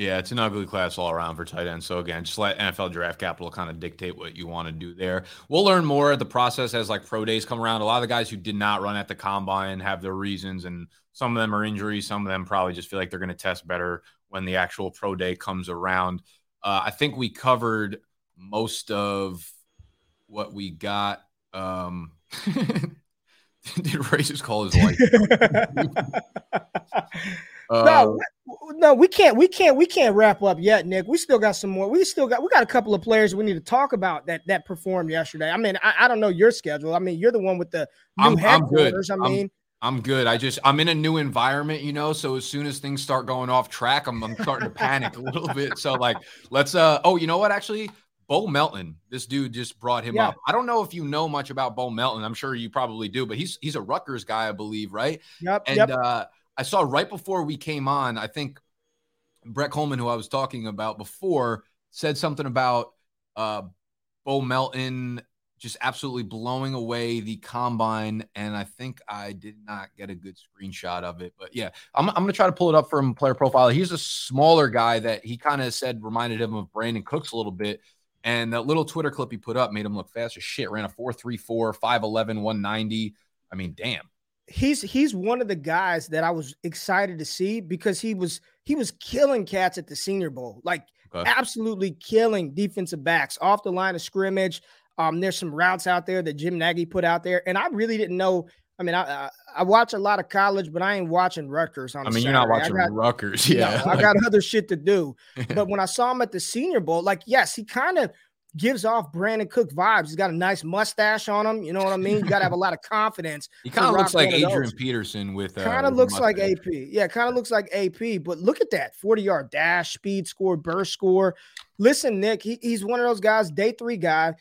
Yeah, it's an ugly class all around for tight ends. So again, just let NFL draft capital kind of dictate what you want to do there. We'll learn more at the process as like pro days come around. A lot of the guys who did not run at the combine have their reasons, and some of them are injuries. Some of them probably just feel like they're going to test better when the actual pro day comes around. Uh, I think we covered most of what we got. Um, did Ray just call his wife? Uh, no, no, we can't, we can't, we can't wrap up yet, Nick. We still got some more. We still got, we got a couple of players we need to talk about that that performed yesterday. I mean, I, I don't know your schedule. I mean, you're the one with the new I'm- I'm good. headquarters. I I'm- mean, I'm good. I just I'm in a new environment, you know. So as soon as things start going off track, I'm, I'm starting to panic a little bit. So like, let's uh oh, you know what? Actually, Bo Melton, this dude just brought him Yeah. up. I don't know if you know much about Bo Melton. I'm sure you probably do, but he's he's a Rutgers guy, I believe, right? yep, And yep. uh, I saw right before we came on, I think Brett Coleman, who I was talking about before, said something about uh, Bo Melton just absolutely blowing away the combine. And I think I did not get a good screenshot of it. But yeah, I'm, I'm going to try to pull it up from player profile. He's a smaller guy that he kind of said reminded him of Brandin Cooks a little bit. And that little Twitter clip he put up made him look fast as shit. Ran a 4.34, 5'11, 190. I mean, damn. He's he's one of the guys that I was excited to see because he was he was killing cats at the Senior Bowl, like Okay. absolutely killing defensive backs off the line of scrimmage. Um, there's some routes out there that Jim Nagy put out there, and I really didn't know. I mean, I I, I watch a lot of college, but I ain't watching Rutgers on. I mean, you're not watching got- Rutgers. No, Yeah. I got other shit to do. But when I saw him at the Senior Bowl, like, yes, he kind of gives off Brandin Cook vibes. He's got a nice mustache on him. You know what I mean? You got to have a lot of confidence. He kind of looks like Adrian. Peterson with uh, Kind of looks like. AP. Yeah, kind of looks like AP. But look at that 40 yard dash, speed score, burst score. Listen, Nick, he, he's one of those guys, day three guy.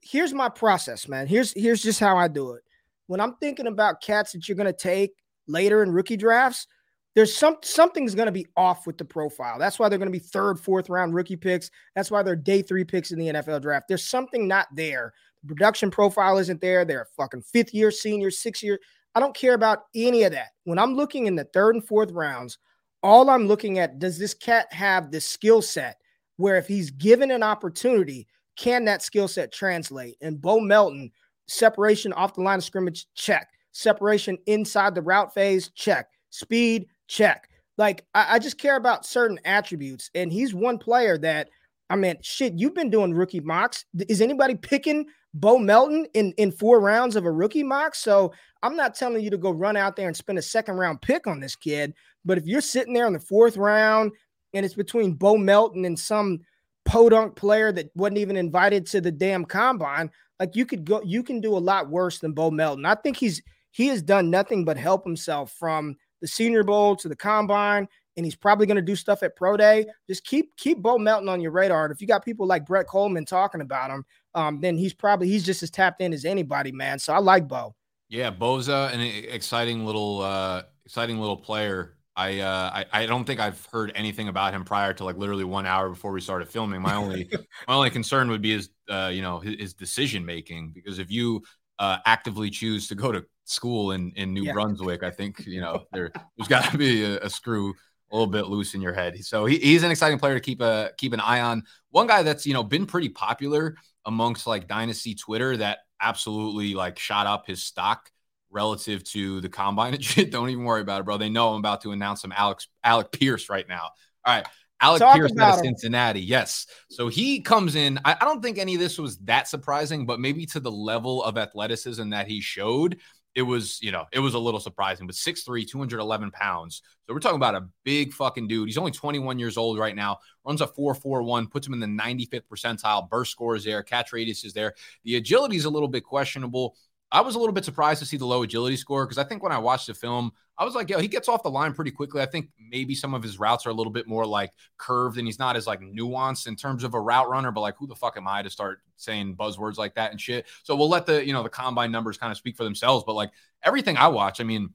Here's my process, man. Here's here's just how I do it. When I'm thinking about cats that you're gonna take later in rookie drafts, there's some something's going to be off with the profile. That's why they're going to be third, fourth round rookie picks. That's why they're day three picks in the NFL draft. There's something not there. The production profile isn't there. They're a fucking fifth year senior, six year. I don't care about any of that. When I'm looking in the third and fourth rounds, all I'm looking at does this cat have the skill set where if he's given an opportunity, can that skill set translate? And Bo Melton, separation off the line of scrimmage, check. Separation inside the route phase, check. Speed, check. Like I, I just care about certain attributes, and he's one player that I mean, shit. You've been doing rookie mocks. Is anybody picking Bo Melton in in four rounds of a rookie mock? So I'm not telling you to go run out there and spend a second round pick on this kid. But if you're sitting there in the fourth round and it's between Bo Melton and some podunk player that wasn't even invited to the damn combine, like you could go, you can do a lot worse than Bo Melton. I think he's he has done nothing but help himself from the Senior Bowl to the combine, and he's probably going to do stuff at Pro Day. Just keep keep Bo Melton on your radar. And if you got people like Brett Coleman talking about him, um, then he's probably he's just as tapped in as anybody, man. So I like Bo. Yeah, Boza, an exciting little uh exciting little player. I uh I, I don't think I've heard anything about him prior to like literally one hour before we started filming. My only my only concern would be his uh you know his, his decision making because if you uh actively choose to go to school in in New yeah. Brunswick, I think you know there there's got to be a, a, screw a little bit loose in your head. So he, he's an exciting player to keep a keep an eye on. One guy that's you know been pretty popular amongst like dynasty Twitter that absolutely like shot up his stock relative to the combine and shit. Don't even worry about it, bro. They know I'm about to announce some Alex Alec Pierce right now. All right. Alec Talk Pierce out of Cincinnati. Yes. So he comes in. I, I, don't think any of this was that surprising, but maybe to the level of athleticism that he showed, it was, you know, it was a little surprising. But 6'3, 211 pounds. So we're talking about a big fucking dude. He's only 21 years old right now, runs a 4'4'1, puts him in the 95th percentile. Burst score is there, catch radius is there. The agility is a little bit questionable. I was a little bit surprised to see the low agility score because I think when I watched the film, I was like, yo, he gets off the line pretty quickly. I think maybe some of his routes are a little bit more like curved and he's not as like nuanced in terms of a route runner, but like who the fuck am I to start saying buzzwords like that and shit? So we'll let the, you know, the combine numbers kind of speak for themselves. But like everything I watch, I mean,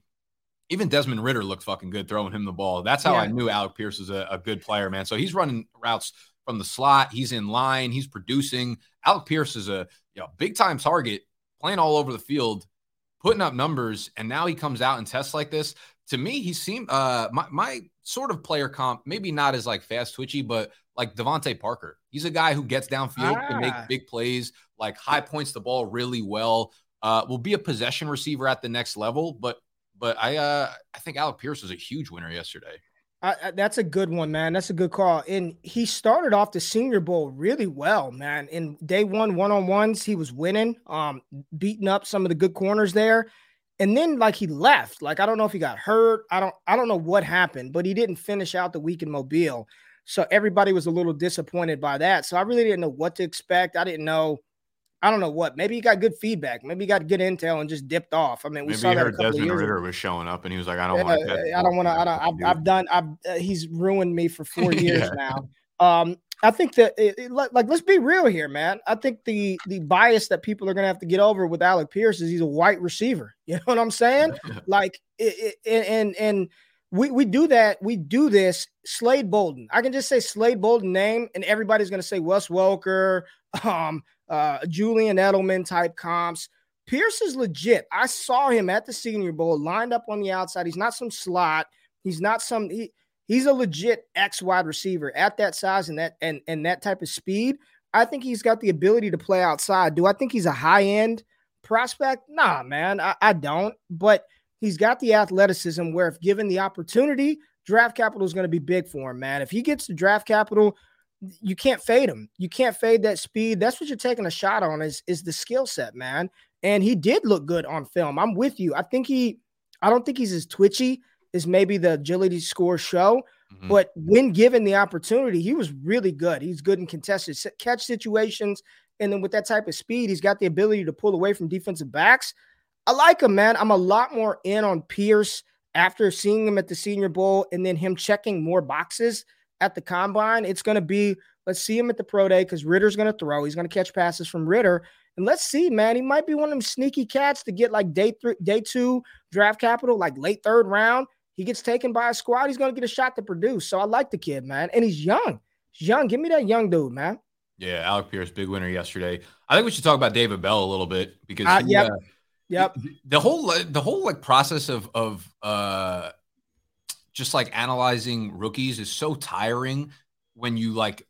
even Desmond Ridder looked fucking good throwing him the ball. That's how yeah. I knew Alec Pierce is a, a good player, man. So he's running routes from the slot. He's in line. He's producing. Alec Pierce is a you know, big time target playing all over the field, putting up numbers, and now he comes out and tests like this. To me, he seemed uh my, my sort of player comp, maybe not as like fast twitchy, but like DeVante Parker. He's a guy who gets downfield ah. and make big plays, like high points the ball really well. Uh, will be a possession receiver at the next level, but but I uh I think Alec Pierce was a huge winner yesterday. I, that's a good one, man. That's a good call. And he started off the Senior Bowl really well, man. In day one, one on ones, he was winning, um, beating up some of the good corners there. And then, like he left. Like I don't know if he got hurt. I don't. I don't know what happened, but he didn't finish out the week in Mobile. So everybody was a little disappointed by that. So I really didn't know what to expect. I didn't know I don't know what. Maybe he got good feedback. Maybe he got good intel and just dipped off. I mean, we Maybe saw that a Desmond Ridder was showing up, and he was like, "I don't want to. I don't want to. I don't. I've, I've, done. I've. Uh, he's ruined me for four years yeah. now. Um, I think that it, it, like let's be real here, man. I think the the bias that people are gonna have to get over with Alec Pierce is he's a white receiver. You know what I'm saying? like, it, and and we we do that. We do this. Slade Bolden. I can just say Slade Bolden name, and everybody's gonna say Wes Welker. Um, uh, Julian Edelman type comps. Pierce is legit. I saw him at the Senior Bowl lined up on the outside. He's not some slot. He's not some. He, he's a legit X wide receiver at that size and that and and that type of speed. I think he's got the ability to play outside. Do I think he's a high end prospect? Nah, man, I, I don't. But he's got the athleticism where, if given the opportunity, draft capital is going to be big for him, man. If he gets the draft capital you can't fade him. You can't fade that speed. That's what you're taking a shot on is is the skill set, man. And he did look good on film. I'm with you. I think he I don't think he's as twitchy as maybe the agility score show, mm-hmm. but when given the opportunity, he was really good. He's good in contested catch situations and then with that type of speed, he's got the ability to pull away from defensive backs. I like him, man. I'm a lot more in on Pierce after seeing him at the Senior Bowl and then him checking more boxes at the combine. It's going to be let's see him at the pro day because Ridder's going to throw. He's going to catch passes from Ritter, And let's see, man, he might be one of them sneaky cats to get like day three, day two draft capital, like late third round. He gets taken by a squad. He's going to get a shot to produce. So I like the kid, man. And he's young. He's young. Give me that young dude, man. Yeah, Alec Pierce, big winner yesterday. I think we should talk about David Bell a little bit because uh, he, yep. Uh, yep. The whole the whole like process of of uh just like analyzing rookies is so tiring when you like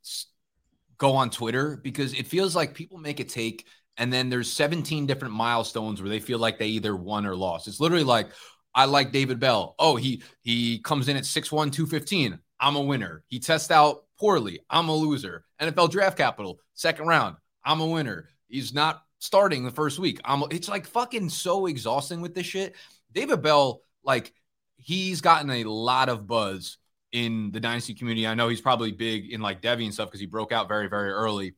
go on Twitter because it feels like people make a take and then there's 17 different milestones where they feel like they either won or lost. It's literally like I like David Bell. Oh, he he comes in at 6'1, 215. I'm a winner. He tests out poorly. I'm a loser. NFL draft capital, second round. I'm a winner. He's not starting the first week. I'm it's like fucking so exhausting with this shit. David Bell, like, he's gotten a lot of buzz in the dynasty community. I know he's probably big in like Devy and stuff because he broke out very, very early.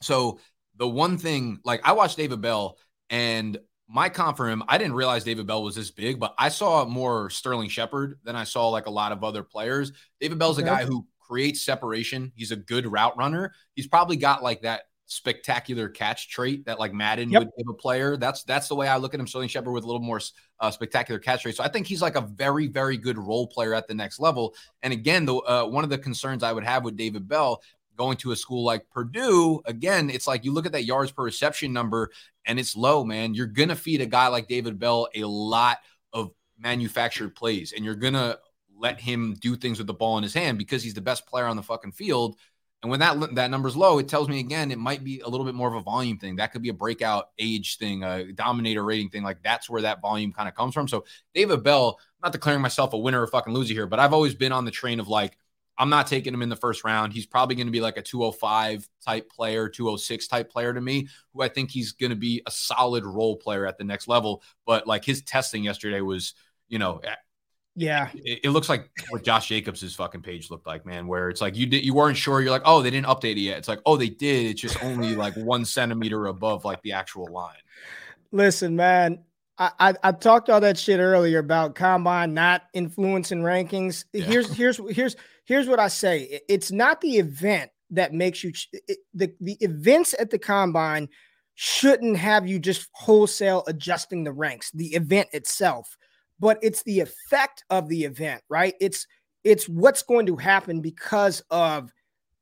So the one thing, like I watched David Bell and my comp for him, I didn't realize David Bell was this big, but I saw more Sterling Shepard than I saw like a lot of other players. David Bell's okay. a guy who creates separation. He's a good route runner. He's probably got like that spectacular catch trait that like Madden yep. would give a player. That's that's the way I look at him. Sterling Shepard with a little more uh, spectacular catch rate. So I think he's like a very very good role player at the next level. And again, the uh, one of the concerns I would have with David Bell going to a school like Purdue, again, it's like you look at that yards per reception number and it's low, man. You're to feed a guy like David Bell a lot of manufactured plays and you're to let him do things with the ball in his hand because he's the best player on the fucking field. And when that that number's low, it tells me again it might be a little bit more of a volume thing. That could be a breakout age thing, a dominator rating thing. Like that's where that volume kind of comes from. So David Bell, I'm not declaring myself a winner or fucking loser here, but I've always been on the train of like I'm not taking him in the first round. He's probably going to be like a 205 type player, 206 type player to me, who I think he's going to be a solid role player at the next level. But like his testing yesterday was, you know, yeah, it, it looks like what Josh Jacobs' fucking page looked like, man. Where it's like you did, you weren't sure. You're like, oh, they didn't update it yet. It's like, oh, they did. It's just only like one centimeter above like the actual line. Listen, man, I, I, I talked all that shit earlier about combine not influencing rankings. Yeah. Here's here's here's here's what I say. It's not the event that makes you it, the the events at the combine shouldn't have you just wholesale adjusting the ranks. The event itself, but it's the effect of the event, right? It's it's what's going to happen because of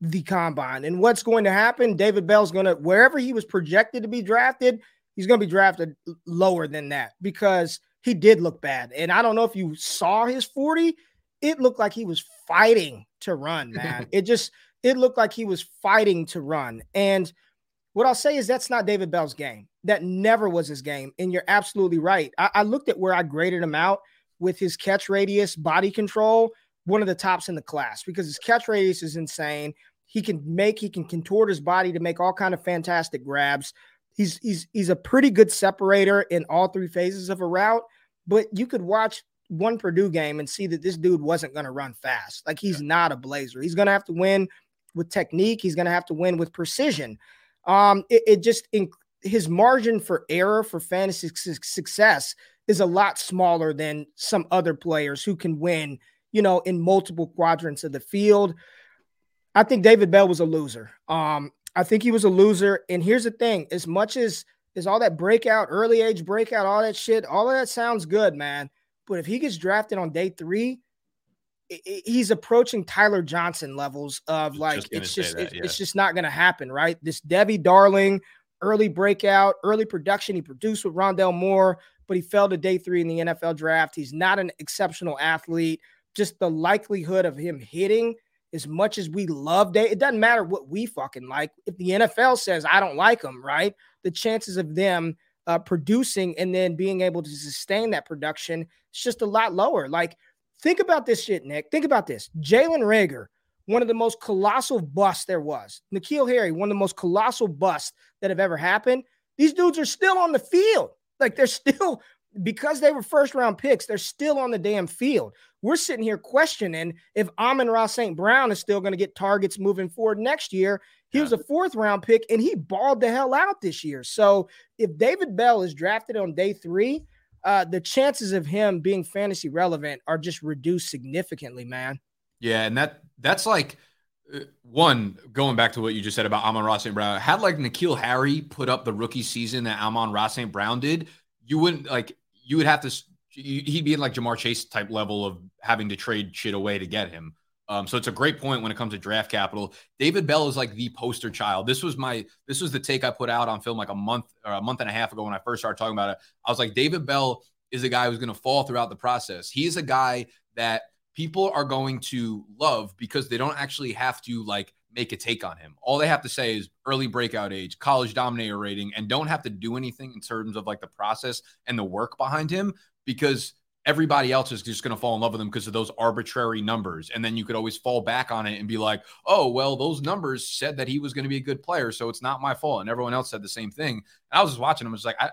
the combine and what's going to happen. David Bell's going to wherever he was projected to be drafted, he's going to be drafted lower than that because he did look bad. And I don't know if you saw his 40 it looked like he was fighting to run, man. it just it looked like he was fighting to run. And what I'll say is that's not David Bell's game. That never was his game. And you're absolutely right. I, I looked at where I graded him out with his catch radius, body control, one of the tops in the class because his catch radius is insane. He can make, he can contort his body to make all kind of fantastic grabs. He's he's he's a pretty good separator in all three phases of a route. But you could watch one Purdue game and see that this dude wasn't going to run fast. Like he's yeah. not a blazer. He's going to have to win with technique. He's going to have to win with precision. Um, it, it just in, his margin for error for fantasy su- success is a lot smaller than some other players who can win, you know, in multiple quadrants of the field. I think David Bell was a loser. Um, I think he was a loser. And here's the thing: as much as is all that breakout, early age breakout, all that shit, all of that sounds good, man. But if he gets drafted on day three, he's approaching Tyler Johnson levels of like just it's just that, yeah. it's just not going to happen, right? This Devy Darling early breakout, early production. He produced with Rondale Moore, but he fell to day three in the NFL draft. He's not an exceptional athlete. Just the likelihood of him hitting as much as we love day, it doesn't matter what we fucking like. If the NFL says I don't like him, right? The chances of them uh, producing and then being able to sustain that production is just a lot lower. Like, think about this shit, Nick. Think about this. Jalen Reagor, one of the most colossal busts there was. N'Keal Harry, one of the most colossal busts that have ever happened. These dudes are still on the field. Like, they're still because they were first round picks, they're still on the damn field. We're sitting here questioning if Amon-Ra St. Brown is still going to get targets moving forward next year. He yeah. was a fourth round pick and he balled the hell out this year. So if David Bell is drafted on day three, uh, the chances of him being fantasy relevant are just reduced significantly, man. Yeah, and that that's like uh, one going back to what you just said about Amon-Ra St. Brown. Had like N'Keal Harry put up the rookie season that Amon-Ra St. Brown did, you wouldn't like you would have to he'd be in like Ja'Marr Chase type level of having to trade shit away to get him. Um, so it's a great point when it comes to draft capital. David Bell is like the poster child. This was my this was the take I put out on film like a month or a month and a half ago when I first started talking about it. I was like, David Bell is a guy who's going to fall throughout the process. He's a guy that people are going to love because they don't actually have to like make a take on him. All they have to say is early breakout age, college dominator rating, and don't have to do anything in terms of like the process and the work behind him because everybody else is just going to fall in love with them because of those arbitrary numbers. And then you could always fall back on it and be like, oh, well, those numbers said that he was going to be a good player. So it's not my fault. And everyone else said the same thing. And I was just watching him. I was like, I,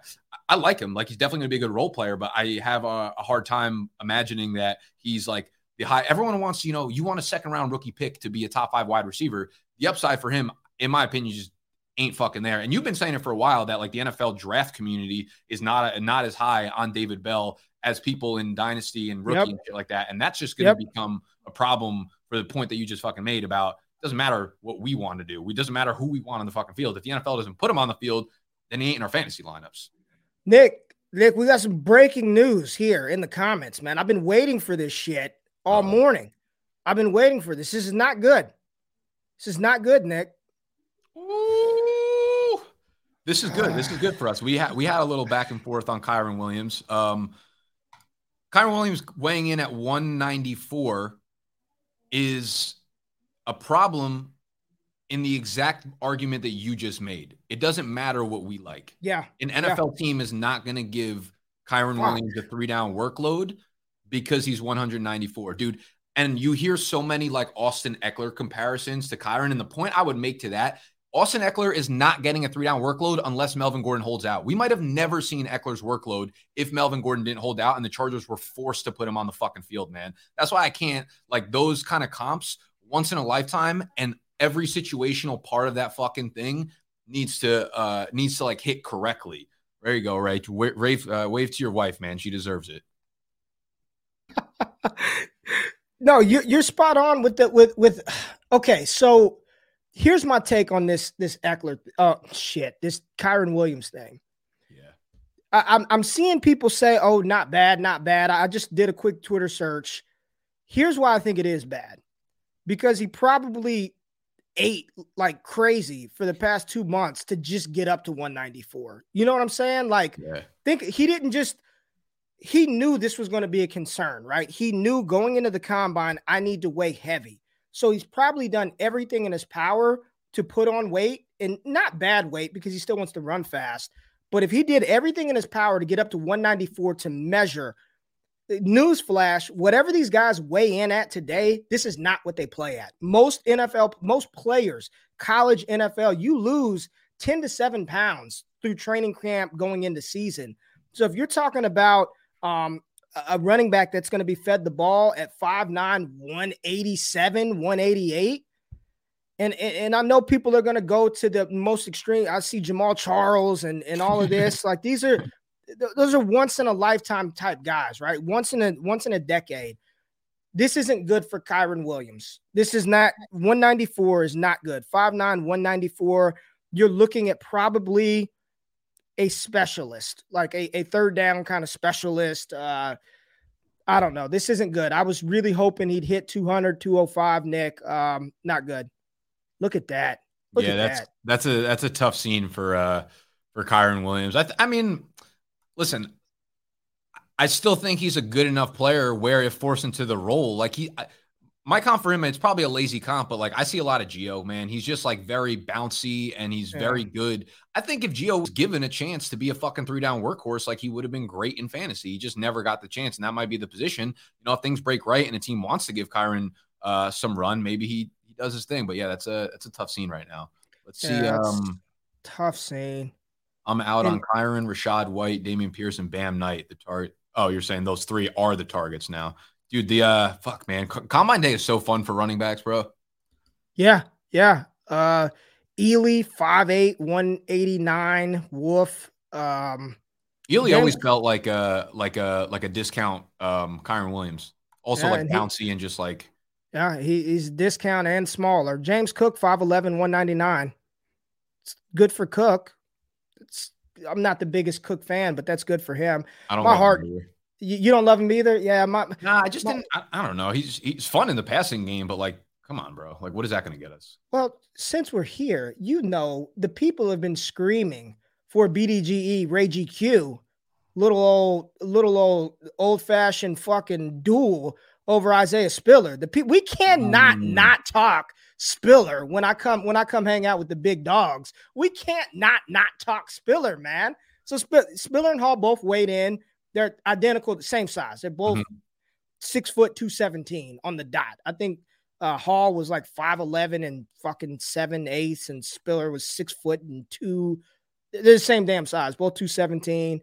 I like him. Like he's definitely going to be a good role player, but I have a, a hard time imagining that he's like the high. Everyone wants, you know, you want a second round rookie pick to be a top five wide receiver. The upside for him, in my opinion, just ain't fucking there. And you've been saying it for a while that like the NFL draft community is not a, not as high on David Bell as people in dynasty and rookie yep. and shit like that. And that's just going to yep. become a problem for the point that you just fucking made about it doesn't matter what we want to do. It doesn't matter who we want on the fucking field. If the NFL doesn't put him on the field, then he ain't in our fantasy lineups. Nick, Nick, we got some breaking news here in the comments, man. I've been waiting for this shit all morning. I've been waiting for this. This is not good. This is not good, Nick. Ooh. This is good. This is good for us. We had we had a little back and forth on Kyren Williams. Um, Kyren Williams weighing in at 194 is a problem in the exact argument that you just made. It doesn't matter what we like. Yeah. An NFL yeah. team is not going to give Kyren Williams a three down workload because he's 194. Dude, and you hear so many like Austin Ekeler comparisons to Kyren. And the point I would make to that Austin Ekeler is not getting a three down workload unless Melvin Gordon holds out. We might have never seen Ekeler's workload if Melvin Gordon didn't hold out and the Chargers were forced to put him on the fucking field, man. That's why I can't like those kind of comps once in a lifetime and every situational part of that fucking thing needs to uh needs to like hit correctly. There you go, right? Wave, uh, wave to your wife, man. She deserves it. no, you, you're spot on with the with with. Okay, so here's my take on this this Ekeler. Oh uh, shit, this Kyren Williams thing. Yeah, I, I'm I'm seeing people say, "Oh, not bad, not bad." I just did a quick Twitter search. Here's why I think it is bad, because he probably ate like crazy for the past two months to just get up to 194. You know what I'm saying? Like, yeah. think he didn't just he knew this was going to be a concern, right? He knew going into the combine, I need to weigh heavy. So he's probably done everything in his power to put on weight and not bad weight because he still wants to run fast. But if he did everything in his power to get up to 194 to measure, newsflash, whatever these guys weigh in at today, this is not what they play at. Most NFL, most players, college NFL, you lose 10 to 7 pounds through training camp going into season. So if you're talking about um, a running back that's going to be fed the ball at 5'9, 187, 188. And, and I know people are going to go to the most extreme. I see Jamaal Charles and, and all of this. like these are those are once in a lifetime type guys, right? Once in a once in a decade. This isn't good for Kyren Williams. This is not 194 is not good. 5'9, 194. You're looking at probably a specialist, like a, a third down kind of specialist. Uh, I don't know. This isn't good. I was really hoping he'd hit 200, 205, Nick. Um, not good. Look at that. Look yeah, at that's that. that's a that's a tough scene for uh for Kyren Williams. I th- I mean, listen, I still think he's a good enough player where if forced into the role, like he I, my comp for him, it's probably a lazy comp, but like I see a lot of Gio, man. He's just like very bouncy and he's yeah. very good. I think if Gio was given a chance to be a fucking three down workhorse, like he would have been great in fantasy. He just never got the chance, and that might be the position. You know, if things break right and a team wants to give Kyren uh, some run, maybe he he does his thing. But yeah, that's a that's a tough scene right now. Let's yeah, see. Um, tough scene. I'm out and- on Kyren, Rachaad White, Dameon Pierce, and Bam Knight. The target. Oh, you're saying those three are the targets now. Dude, the uh fuck man, combine day is so fun for running backs, bro. Yeah, yeah. Uh Ealy, 5'8, 189, Wolf. Um Ealy always felt like a like a like a discount um Kyren Williams. Also yeah, like bouncy and, and just like yeah, he, he's discount and smaller. James Cook, 5'11, 199. It's good for Cook. It's I'm not the biggest Cook fan, but that's good for him. I don't my heart. You, you don't love him either? Yeah, my Nah, I just my, didn't I, I, don't know. He's he's fun in the passing game, but like, come on, bro. Like, what is that gonna get us? Well, since we're here, you know the people have been screaming for BDGE Ray GQ, little old little old old fashioned fucking duel over Isaiah Spiller. The people we cannot mm. not talk Spiller when I come when I come hang out with the big dogs. We can't not not talk Spiller, man. So Sp- Spiller and Hall both weighed in. They're identical, the same size. They're both mm-hmm. six foot two seventeen on the dot. I think uh, Hall was like five eleven and fucking seven eighths, and Spiller was six foot and two. They're the same damn size, both two seventeen.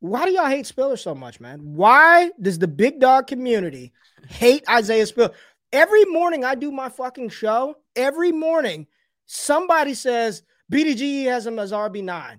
Why do y'all hate Spiller so much, man? Why does the big dog community hate Isaiah Spiller? Every morning I do my fucking show. Every morning, somebody says BDGE has him as RB9.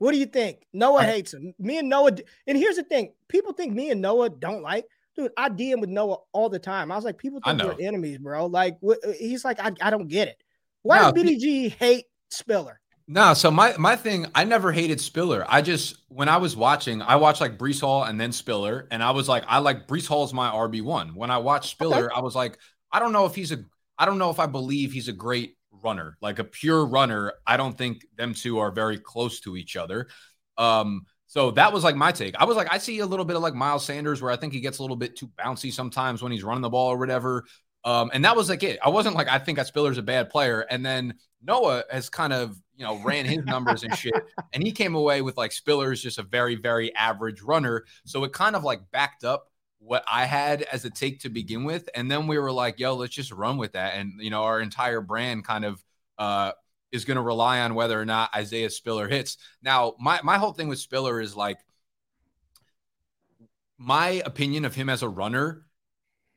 What do you think? Noah hates him. Me and Noah, and here's the thing: people think me and Noah don't like. Dude, I DM with Noah all the time. I was like, people think we're enemies, bro. Like, uh, he's like, I, I don't get it. Why no, does BDG hate Spiller? No, so my my thing, I never hated Spiller. I just when I was watching, I watched like Breece Hall and then Spiller, and I was like, I like Breece Hall is my RB one. When I watched Spiller, okay. I was like, I don't know if he's a, I don't know if I believe he's a great runner, like a pure runner. I don't think them two are very close to each other. Um, so that was like my take. I was like, I see a little bit of like Miles Sanders, where I think he gets a little bit too bouncy sometimes when he's running the ball or whatever. Um, and that was like it. I wasn't like I think that Spiller's a bad player. And then Noah has kind of you know ran his numbers and shit, and he came away with like Spiller's just a very very average runner. So it kind of like backed up what I had as a take to begin with, and then we were like, yo, let's just run with that. And you know our entire brand kind of uh, is going to rely on whether or not Isaiah Spiller hits. Now my my whole thing with Spiller is like my opinion of him as a runner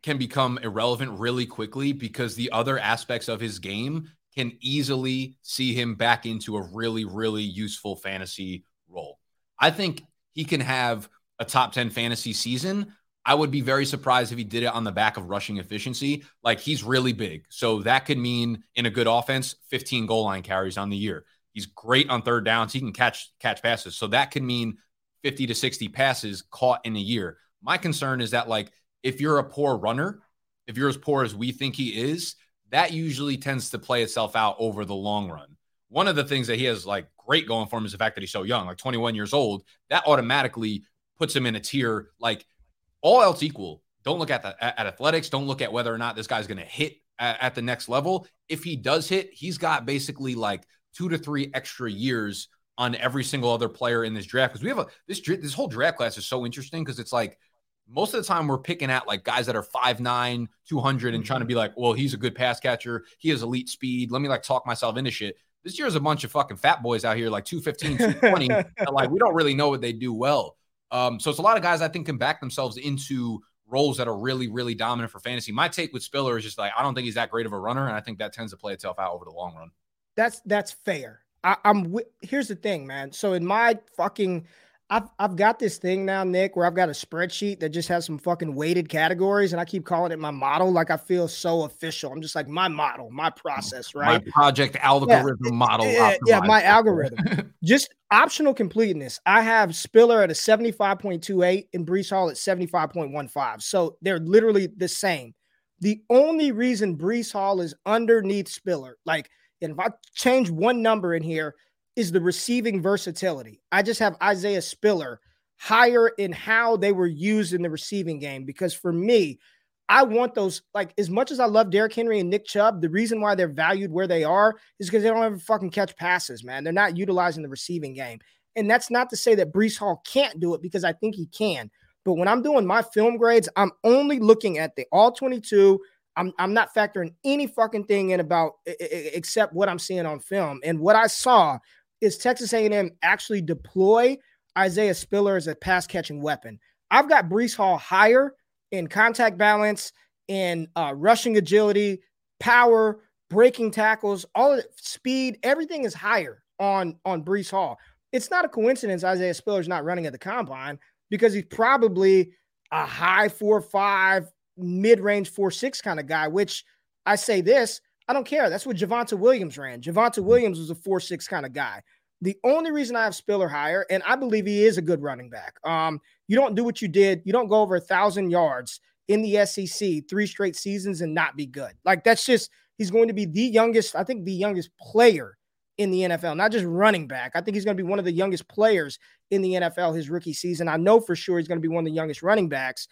can become irrelevant really quickly because the other aspects of his game can easily see him back into a really, really useful fantasy role. I think he can have a top 10 fantasy season. I would be very surprised if he did it on the back of rushing efficiency. Like he's really big. So that could mean in a good offense, 15 goal line carries on the year. He's great on third downs. He can catch catch passes. So that could mean 50 to 60 passes caught in a year. My concern is that like if you're a poor runner, if you're as poor as we think he is, that usually tends to play itself out over the long run. One of the things that he has like great going for him is the fact that he's so young, like 21 years old. That automatically puts him in a tier like all else equal. Don't look at the at athletics. Don't look at whether or not this guy's going to hit at, at the next level. If he does hit, he's got basically like two to three extra years on every single other player in this draft because we have a this this whole draft class is so interesting because it's like most of the time we're picking at like guys that are 5'9, 200 and trying to mm-hmm. be like, well, he's a good pass catcher. He has elite speed. Let me like talk myself into shit. This year is a bunch of fucking fat boys out here, like 215, 220. like we don't really know what they do well. Um, so it's a lot of guys I think can back themselves into roles that are really, really dominant for fantasy. My take with Spiller is just like I don't think he's that great of a runner, and I think that tends to play itself out over the long run. That's that's fair. I, am here's the thing, man. So in my fucking I've I've got this thing now, Nick, where I've got a spreadsheet that just has some fucking weighted categories, and I keep calling it my model. Like I feel so official. I'm just like my model, my process, right? My project algorithm yeah, model. Yeah, yeah, my algorithm. just optional completeness. I have Spiller at a 75.28 and Breece Hall at 75.15. So they're literally the same. The only reason Breece Hall is underneath Spiller, like, and if I change one number in here, is the receiving versatility. I just have Isaiah Spiller higher in how they were used in the receiving game because for me, I want those like as much as I love Derrick Henry and Nick Chubb, the reason why they're valued where they are is because they don't ever fucking catch passes, man. They're not utilizing the receiving game. And that's not to say that Breece Hall can't do it because I think he can. But when I'm doing my film grades, I'm only looking at the all 22. I'm, I'm not factoring any fucking thing in about except what I'm seeing on film. And what I saw is Texas A&M actually deploy Isaiah Spiller as a pass catching weapon. I've got Breece Hall higher in contact balance, in uh, rushing agility, power, breaking tackles, all of the speed, everything is higher on on Breece Hall. It's not a coincidence Isaiah Spiller's not running at the combine because he's probably a high four five, mid range four six kind of guy. Which I say this I don't care. That's what Javonte Williams ran. Javonte mm-hmm. Williams was a four six kind of guy. The only reason I have Spiller higher, and I believe he is a good running back. Um, you don't do what you did. You don't go over a thousand yards in the SEC three straight seasons and not be good. Like that's just he's going to be the youngest. I think the youngest player in the NFL, not just running back. I think he's going to be one of the youngest players in the NFL his rookie season. I know for sure he's going to be one of the youngest running backs.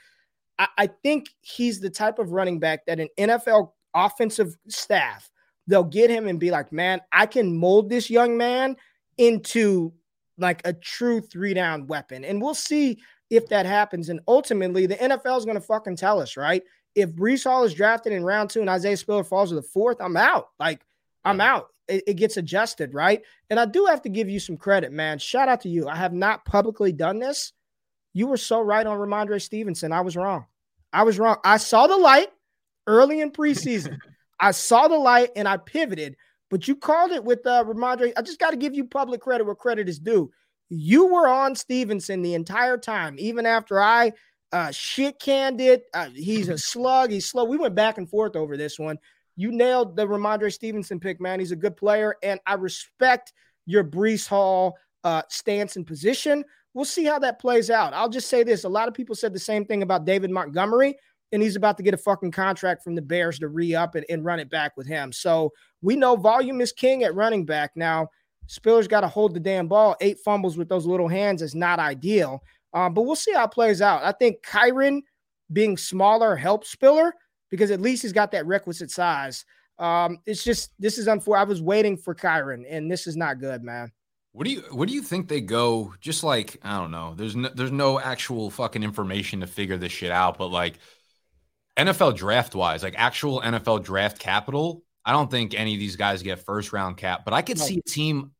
I, I think he's the type of running back that an NFL offensive staff, they'll get him and be like, man, I can mold this young man into like a true three down weapon. And we'll see if that happens. And ultimately, the NFL is going to fucking tell us, right? If Breece Hall is drafted in round two and Isaiah Spiller falls to the fourth, I'm out. Like, I'm out. It, it, gets adjusted, right? And I do have to give you some credit, man. Shout out to you. I have not publicly done this. You were so right on Rhamondre Stevenson. I was wrong. I was wrong. I saw the light early in preseason. I saw the light and I pivoted, but you called it with uh, Rhamondre. I just got to give you public credit where credit is due. You were on Stevenson the entire time, even after I uh, shit canned it. Uh, he's a slug. He's slow. We went back and forth over this one. You nailed the Rhamondre Stevenson pick, man. He's a good player, and I respect your Breece Hall uh, stance and position. We'll see how that plays out. I'll just say this: a lot of people said the same thing about David Montgomery, and he's about to get a fucking contract from the Bears to re up and, and run it back with him. So we know volume is king at running back now. Spiller's got to hold the damn ball. Eight fumbles with those little hands is not ideal. Um, but we'll see how it plays out. I think Kyren being smaller helps Spiller because at least he's got that requisite size. Um, it's just this is unfortunate. I was waiting for Kyren, and this is not good, man. What do you what do you think they go? Just like I don't know. There's no there's no actual fucking information to figure this shit out, but like NFL draft wise, like actual NFL draft capital, I don't think any of these guys get first round cap, but I could see a team,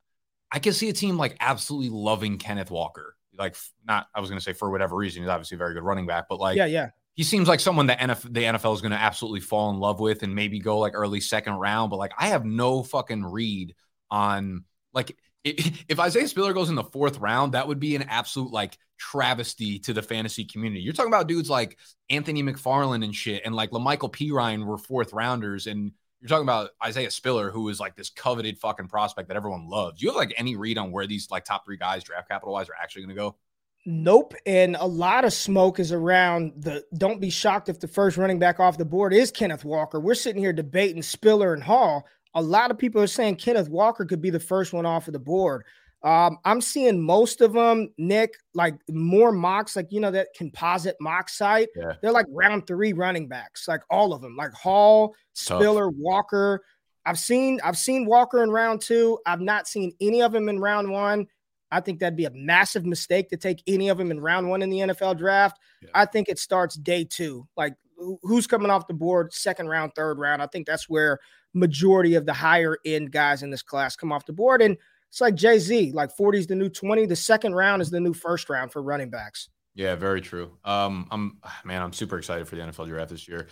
I could see a team like absolutely loving Kenneth Walker. Like, not, I was going to say for whatever reason, he's obviously a very good running back, but like, yeah, yeah. He seems like someone that NFL, the NFL is going to absolutely fall in love with and maybe go like early second round. But like, I have no fucking read on like if Isaiah Spiller goes in the fourth round, that would be an absolute like travesty to the fantasy community. You're talking about dudes like Anthony McFarland and shit, and like La'Mical Perine were fourth rounders, and you're talking about Isaiah Spiller, who is like this coveted fucking prospect that everyone loves. Do you have like any read on where these like top three guys draft capital wise are actually going to go? Nope. And a lot of smoke is around the don't be shocked if the first running back off the board is Kenneth Walker. We're sitting here debating Spiller and Hall. A lot of people are saying Kenneth Walker could be the first one off of the board. Um, I'm seeing most of them, Nick, like more mocks, like you know that composite mock site. Yeah. They're like round three running backs, like all of them, like Hall, Spiller, Tough. Walker. I've seen I've seen Walker in round two. I've not seen any of them in round one. I think that'd be a massive mistake to take any of them in round one in the NFL draft. Yeah. I think it starts day two. Like who's coming off the board, second round, third round. I think that's where majority of the higher end guys in this class come off the board. And it's like Jay Z, like 40 is the new 20. The second round is the new first round for running backs. Yeah, very true. Um, I'm man, I'm super excited for the NFL draft this year.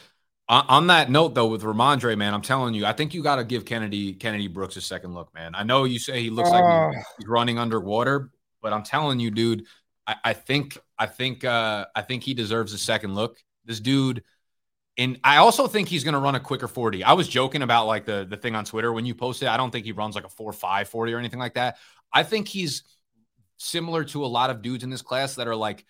On, on that note, though, with Rhamondre, man, I'm telling you, I think you got to give Kennedy Kennedy Brooks a second look, man. I know you say he looks uh, like he's running underwater, but I'm telling you, dude, I, I think I think uh, I think he deserves a second look. This dude and I also think he's going to run a quicker 40. I was joking about like the, the thing on Twitter when you posted. I don't think he runs like a 4 5 40 or anything like that. I think he's similar to a lot of dudes in this class that are like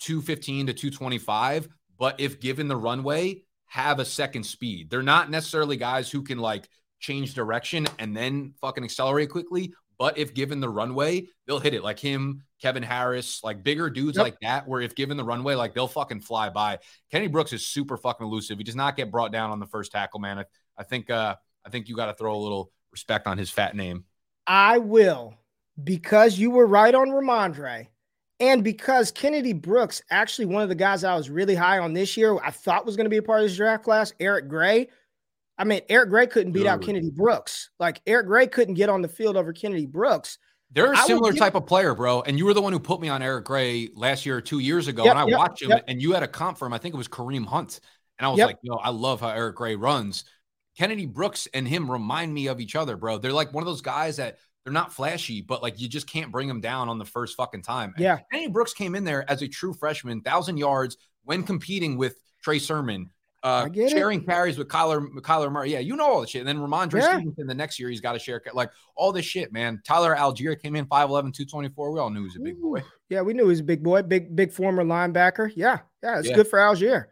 215 to 225, but if given the runway, have a second speed. They're not necessarily guys who can like change direction and then fucking accelerate quickly, but if given the runway, they'll hit it like him, Kevin Harris, like bigger dudes yep. like that, where if given the runway, like they'll fucking fly by. Kenny Brooks is super fucking elusive. He does not get brought down on the first tackle, man. I, I think uh I think you got to throw a little respect on his fat name. I will, because you were right on Rhamondre. And because Kennedy Brooks, actually one of the guys I was really high on this year, I thought was going to be a part of this draft class, Eric Gray, I mean, Eric Gray couldn't beat out Kennedy Brooks. Like Eric Gray couldn't get on the field over Kennedy Brooks. They're a similar type of player, bro. And you were the one who put me on Eric Gray last year or two years ago. Yep, and I yep, watched him, yep. and you had a comp for him. I think it was Kareem Hunt. And I was like, yo, I love how Eric Gray runs. Kennedy Brooks and him remind me of each other, bro. They're like one of those guys that they're not flashy, but like you just can't bring them down on the first fucking time. Yeah. And Kennedy Brooks came in there as a true freshman, thousand yards when competing with Trey Sermon, uh, sharing it. carries with Kyler, Kyler Murray. Yeah, you know all the shit. And then Rhamondre yeah. Stevenson the next year, he's got to share like all this shit, man. Tyler Allgeier came in 5'11, 224. We all knew he was a big boy. Yeah, we knew he was a big boy, big, big former linebacker. Yeah, yeah, it's yeah. good for Allgeier.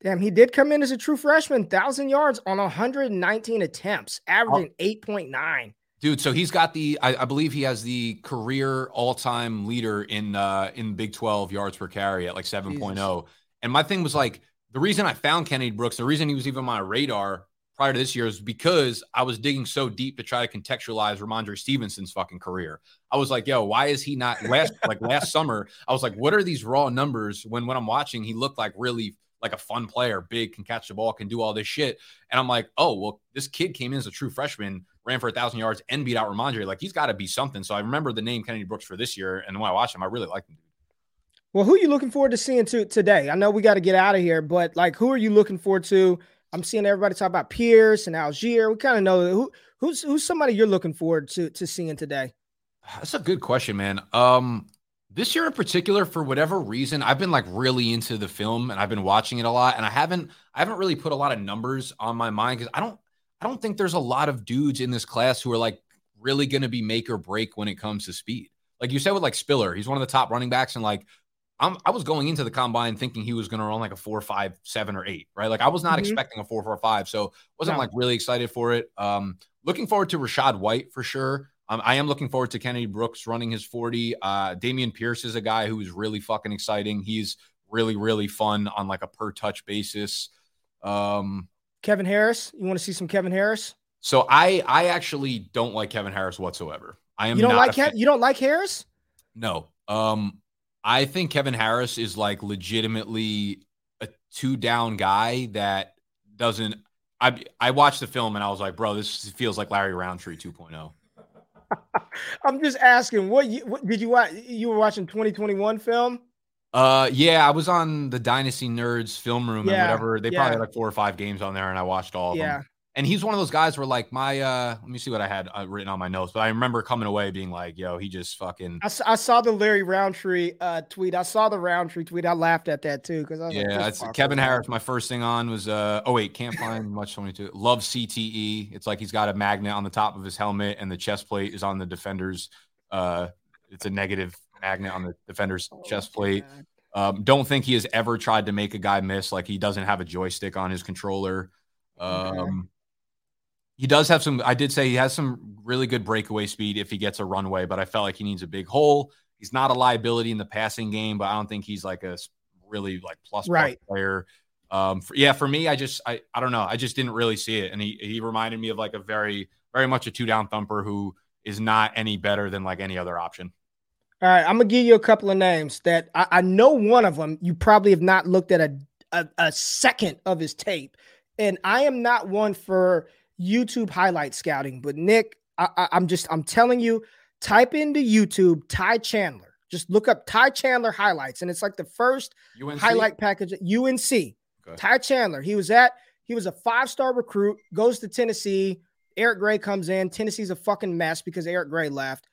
Damn, he did come in as a true freshman, thousand yards on 119 attempts, averaging oh. 8.9. Dude, so he's got the I, I, believe he has the career all-time leader in uh in Big 12 yards per carry at like 7.0. And my thing was like the reason I found Kennedy Brooks, the reason he was even on my radar prior to this year is because I was digging so deep to try to contextualize Rhamondre Stevenson's fucking career. I was like, yo, why is he not last like last summer? I was like, what are these raw numbers when when I'm watching he looked like really like a fun player, big, can catch the ball, can do all this shit. And I'm like, oh, well, this kid came in as a true freshman, ran for a thousand yards and beat out Rhamondre. Like he's got to be something. So I remember the name Kennedy Brooks for this year. And when I watched him, I really liked him. Well, who are you looking forward to seeing to, today? I know we got to get out of here, but like, who are you looking forward to? I'm seeing everybody talk about Pierce and Allgeier. We kind of know who who's who's somebody you're looking forward to to seeing today. That's a good question, man. Um, this year in particular, for whatever reason, I've been like really into the film and I've been watching it a lot, and I haven't I haven't really put a lot of numbers on my mind because I don't I don't think there's a lot of dudes in this class who are like really going to be make or break when it comes to speed. Like you said with like Spiller, he's one of the top running backs, and like I'm, i was going into the combine thinking he was going to run like a four, five, seven, or eight, right? Like I was not mm-hmm. expecting a four, four, five, so wasn't no. like really excited for it. Um, looking forward to Rachaad White for sure. Um, I am looking forward to Kennedy Brooks running his 40. Uh, Dameon Pierce is a guy who is really fucking exciting. He's really, really fun on like a per touch basis. Um, Kevin Harris, you want to see some Kevin Harris? So I, I actually don't like Kevin Harris whatsoever. I am. You don't like Ke- you don't like Harris? No. Um, I think Kevin Harris is like legitimately a two down guy that doesn't. I I watched the film and I was like, bro, this feels like Larry Rountree 2.0. I'm just asking, what, you, what did you watch? You were watching 2021 film? Uh, yeah, I was on the Dynasty Nerds film room yeah, and whatever. They yeah. probably had like four or five games on there, and I watched all of yeah. them. And he's one of those guys where like my uh let me see what I had uh, written on my notes, but I remember coming away being like, yo, he just fucking I, I saw the Larry Rountree uh tweet. I saw the Rountree tweet. I laughed at that too because yeah, like, Kevin Harris. My first thing on was uh oh wait, can't find much 22. Love CTE. It's like he's got a magnet on the top of his helmet and the chest plate is on the defender's uh it's a negative magnet on the defender's oh, chest plate. Um, don't think he has ever tried to make a guy miss. Like he doesn't have a joystick on his controller. Um, he does have some. I did say he has some really good breakaway speed if he gets a runway, but I felt like he needs a big hole. He's not a liability in the passing game, but I don't think he's like a really like plus right. player. Um, for, yeah, for me, I just I I don't know. I just didn't really see it, and he he reminded me of like a very very much a two down thumper who is not any better than like any other option. All right, I'm gonna give you a couple of names that I, I know. One of them you probably have not looked at a, a a second of his tape, and I am not one for YouTube highlight scouting. But Nick, I, am just I'm telling you, type into YouTube Ty Chandler. Just look up Ty Chandler highlights, and it's like the first UNC? highlight package at UNC. Okay. Ty Chandler. He was at he was a five star recruit. Goes to Tennessee. Eric Gray comes in. Tennessee's a fucking mess because Eric Gray left.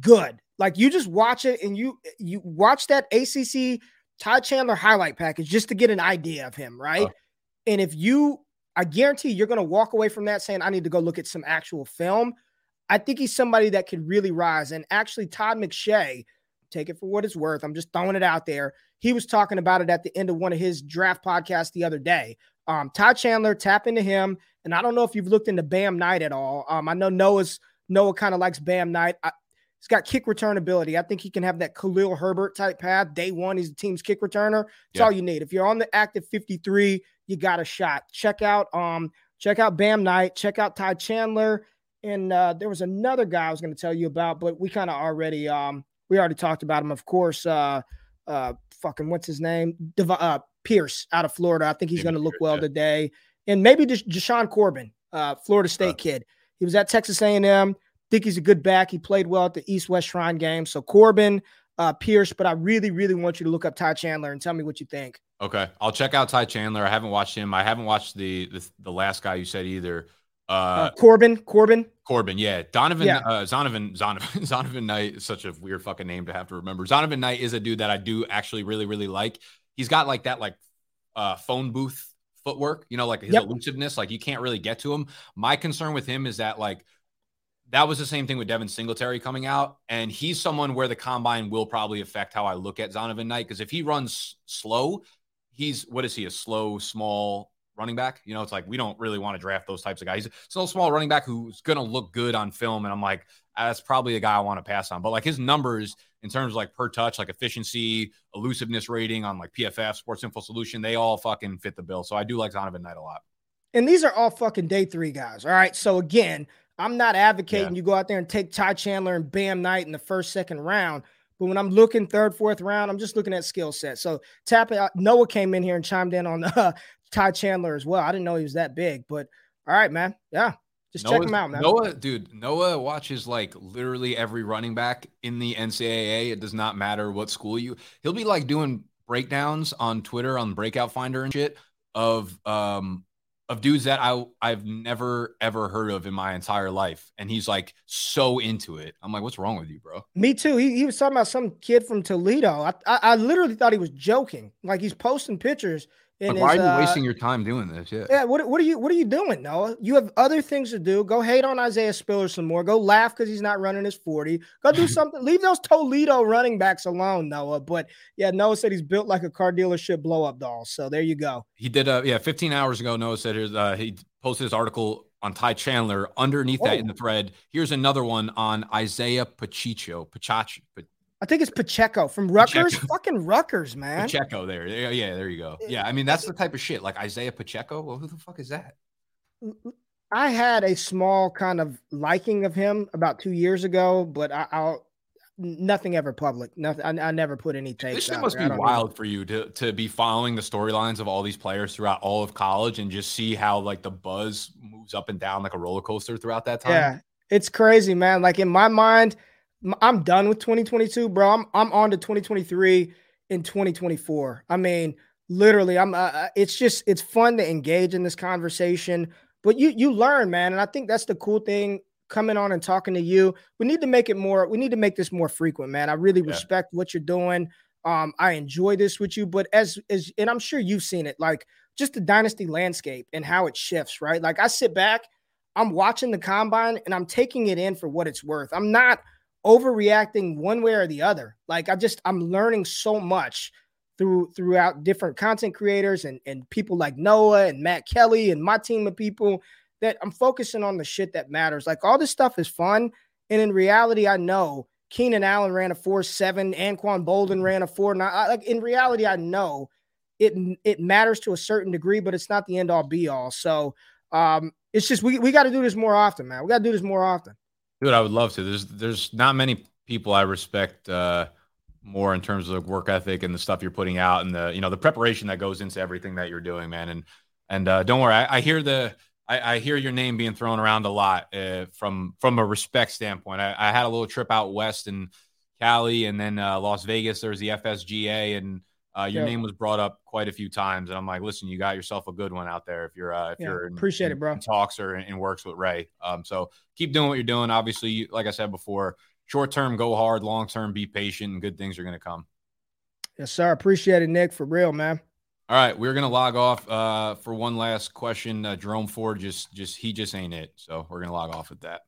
Good. Like you just watch it and you you watch that ACC Ty Chandler highlight package just to get an idea of him, right? Uh, and if you I guarantee you're going to walk away from that saying, I need to go look at some actual film. I think he's somebody that could really rise. And actually, Todd McShay, take it for what it's worth. I'm just throwing it out there. He was talking about it at the end of one of his draft podcasts the other day. Um, Todd Chandler, tap into him. And I don't know if you've looked into Bam Knight at all. Um, I know Noah's Noah kind of likes Bam Knight. I, he's got kick return ability. I think he can have that Khalil Herbert type path. Day one, he's the team's kick returner. That's yeah. all you need. If you're on the active 53, you got a shot. Check out um check out Bam Knight, check out Ty Chandler, and uh, there was another guy I was going to tell you about, but we kind of already um we already talked about him. Of course, uh uh fucking what's his name? Dev- uh, Pierce out of Florida. I think he's going to look well yeah. today, and maybe just Jashaun Corbin, uh, Florida State uh, kid. He was at Texas A&M. Think he's a good back. He played well at the East West Shrine game. So Corbin, uh, Pierce, but I really, really want you to look up Ty Chandler and tell me what you think. Okay, I'll check out Ty Chandler. I haven't watched him. I haven't watched the the, the last guy you said either. Uh, uh, Corbin, Corbin, Corbin. Yeah, Donovan, yeah. Uh, Zonovan, Zonovan, Zonovan Knight is such a weird fucking name to have to remember. Zonovan Knight is a dude that I do actually really, really like. He's got like that like uh, phone booth footwork, you know, like his yep. elusiveness. Like you can't really get to him. My concern with him is that like that was the same thing with Devin Singletary coming out. And he's someone where the combine will probably affect how I look at Zonovan Knight. Because if he runs slow, he's what is he? A slow, small running back. You know, it's like we don't really want to draft those types of guys. He's a small running back who's going to look good on film. And I'm like, ah, that's probably a guy I want to pass on. But like his numbers in terms of like per touch, like efficiency, elusiveness rating on like PFF, Sports Info Solution, they all fucking fit the bill. So I do like donovan Knight a lot. And these are all fucking day three guys. All right. So again, I'm not advocating yeah. you go out there and take Ty Chandler and Bam Knight in the first, second round. But when I'm looking third, fourth round, I'm just looking at skill set. So tap it. Noah came in here and chimed in on uh, Ty Chandler as well. I didn't know he was that big, but all right, man. Yeah. Just Noah's, check him out, man. Noah, dude, Noah watches like literally every running back in the NCAA. It does not matter what school you. He'll be like doing breakdowns on Twitter on Breakout Finder and shit of um of dudes that I I've never ever heard of in my entire life, and he's like so into it. I'm like, what's wrong with you, bro? Me too. He, he was talking about some kid from Toledo. I, I, I literally thought he was joking. Like he's posting pictures like, why are you uh, wasting your time doing this? Yeah. Yeah. What, what are you What are you doing, Noah? You have other things to do. Go hate on Isaiah Spiller some more. Go laugh because he's not running his forty. Go do something. Leave those Toledo running backs alone, Noah. But yeah, Noah said he's built like a car dealership blow up doll. So there you go. He did. Uh, yeah, 15 hours ago, Noah said his, uh, he posted his article on Ty Chandler. Underneath Whoa. that in the thread, here's another one on Isaiah Pacheco. Pachachi. I think it's Pacheco from Rutgers. Pacheco. Fucking Rutgers, man. Pacheco there. Yeah, there you go. Yeah, I mean that's the type of shit like Isaiah Pacheco. Well, who the fuck is that? I had a small kind of liking of him about two years ago, but I, will nothing ever public. Nothing. I, I never put any takes. This shit must there. be wild know. for you to to be following the storylines of all these players throughout all of college and just see how like the buzz moves up and down like a roller coaster throughout that time. Yeah, it's crazy, man. Like in my mind I'm done with 2022, bro. I'm I'm on to 2023 and 2024. I mean, literally, I'm. Uh, it's just it's fun to engage in this conversation, but you you learn, man, and I think that's the cool thing coming on and talking to you. We need to make it more. We need to make this more frequent, man. I really yeah. respect what you're doing. Um, I enjoy this with you, but as as and I'm sure you've seen it, like just the dynasty landscape and how it shifts, right? Like I sit back, I'm watching the combine and I'm taking it in for what it's worth. I'm not overreacting one way or the other. Like I just I'm learning so much through throughout different content creators and and people like Noah and Matt Kelly and my team of people that I'm focusing on the shit that matters. Like all this stuff is fun, and in reality, I know Keenan Allen ran a four seven, Anquan Boldin ran a four nine. Like in reality, I know it it matters to a certain degree, but it's not the end all be all. So um, it's just we we got to do this more often, man. We got to do this more often. Dude, I would love to. There's there's not many people I respect uh, more in terms of work ethic and the stuff you're putting out and the you know the preparation that goes into everything that you're doing, man. And and uh, don't worry, I, I hear the I, I, hear your name being thrown around a lot uh, from from a respect standpoint. I, I, had a little trip out west in Cali and then uh, Las Vegas. There's the FSGA and uh, your yeah. name was brought up quite a few times, and I'm like, listen, you got yourself a good one out there. If you're uh, if yeah, you're in, appreciate it, bro. talks or in, in, works with Ray. Um, so keep doing what you're doing. Obviously, like I said before, short term go hard, long term be patient, and good things are going to come. Yes, sir. Appreciate it, Nick, for real, man. All right, we're gonna log off uh, for one last question. Uh, Jerome Ford just just he just ain't it, so we're gonna log off with that.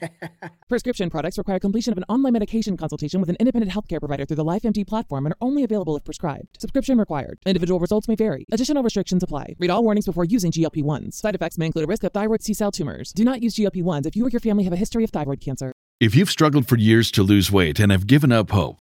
Prescription products require completion of an online medication consultation with an independent healthcare provider through the LifeMD platform and are only available if prescribed. Subscription required. Individual results may vary. Additional restrictions apply. Read all warnings before using GLP-1s. Side effects may include a risk of thyroid C-cell tumors. Do not use GLP-1s if you or your family have a history of thyroid cancer. If you've struggled for years to lose weight and have given up hope.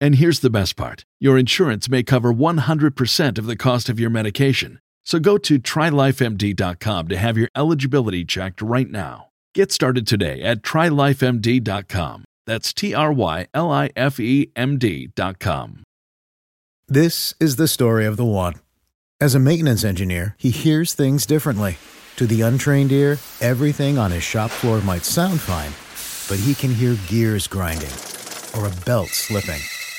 And here's the best part your insurance may cover 100% of the cost of your medication. So go to trylifemd.com to have your eligibility checked right now. Get started today at trylifemd.com. That's T R Y L I F E M D.com. This is the story of the one. As a maintenance engineer, he hears things differently. To the untrained ear, everything on his shop floor might sound fine, but he can hear gears grinding or a belt slipping.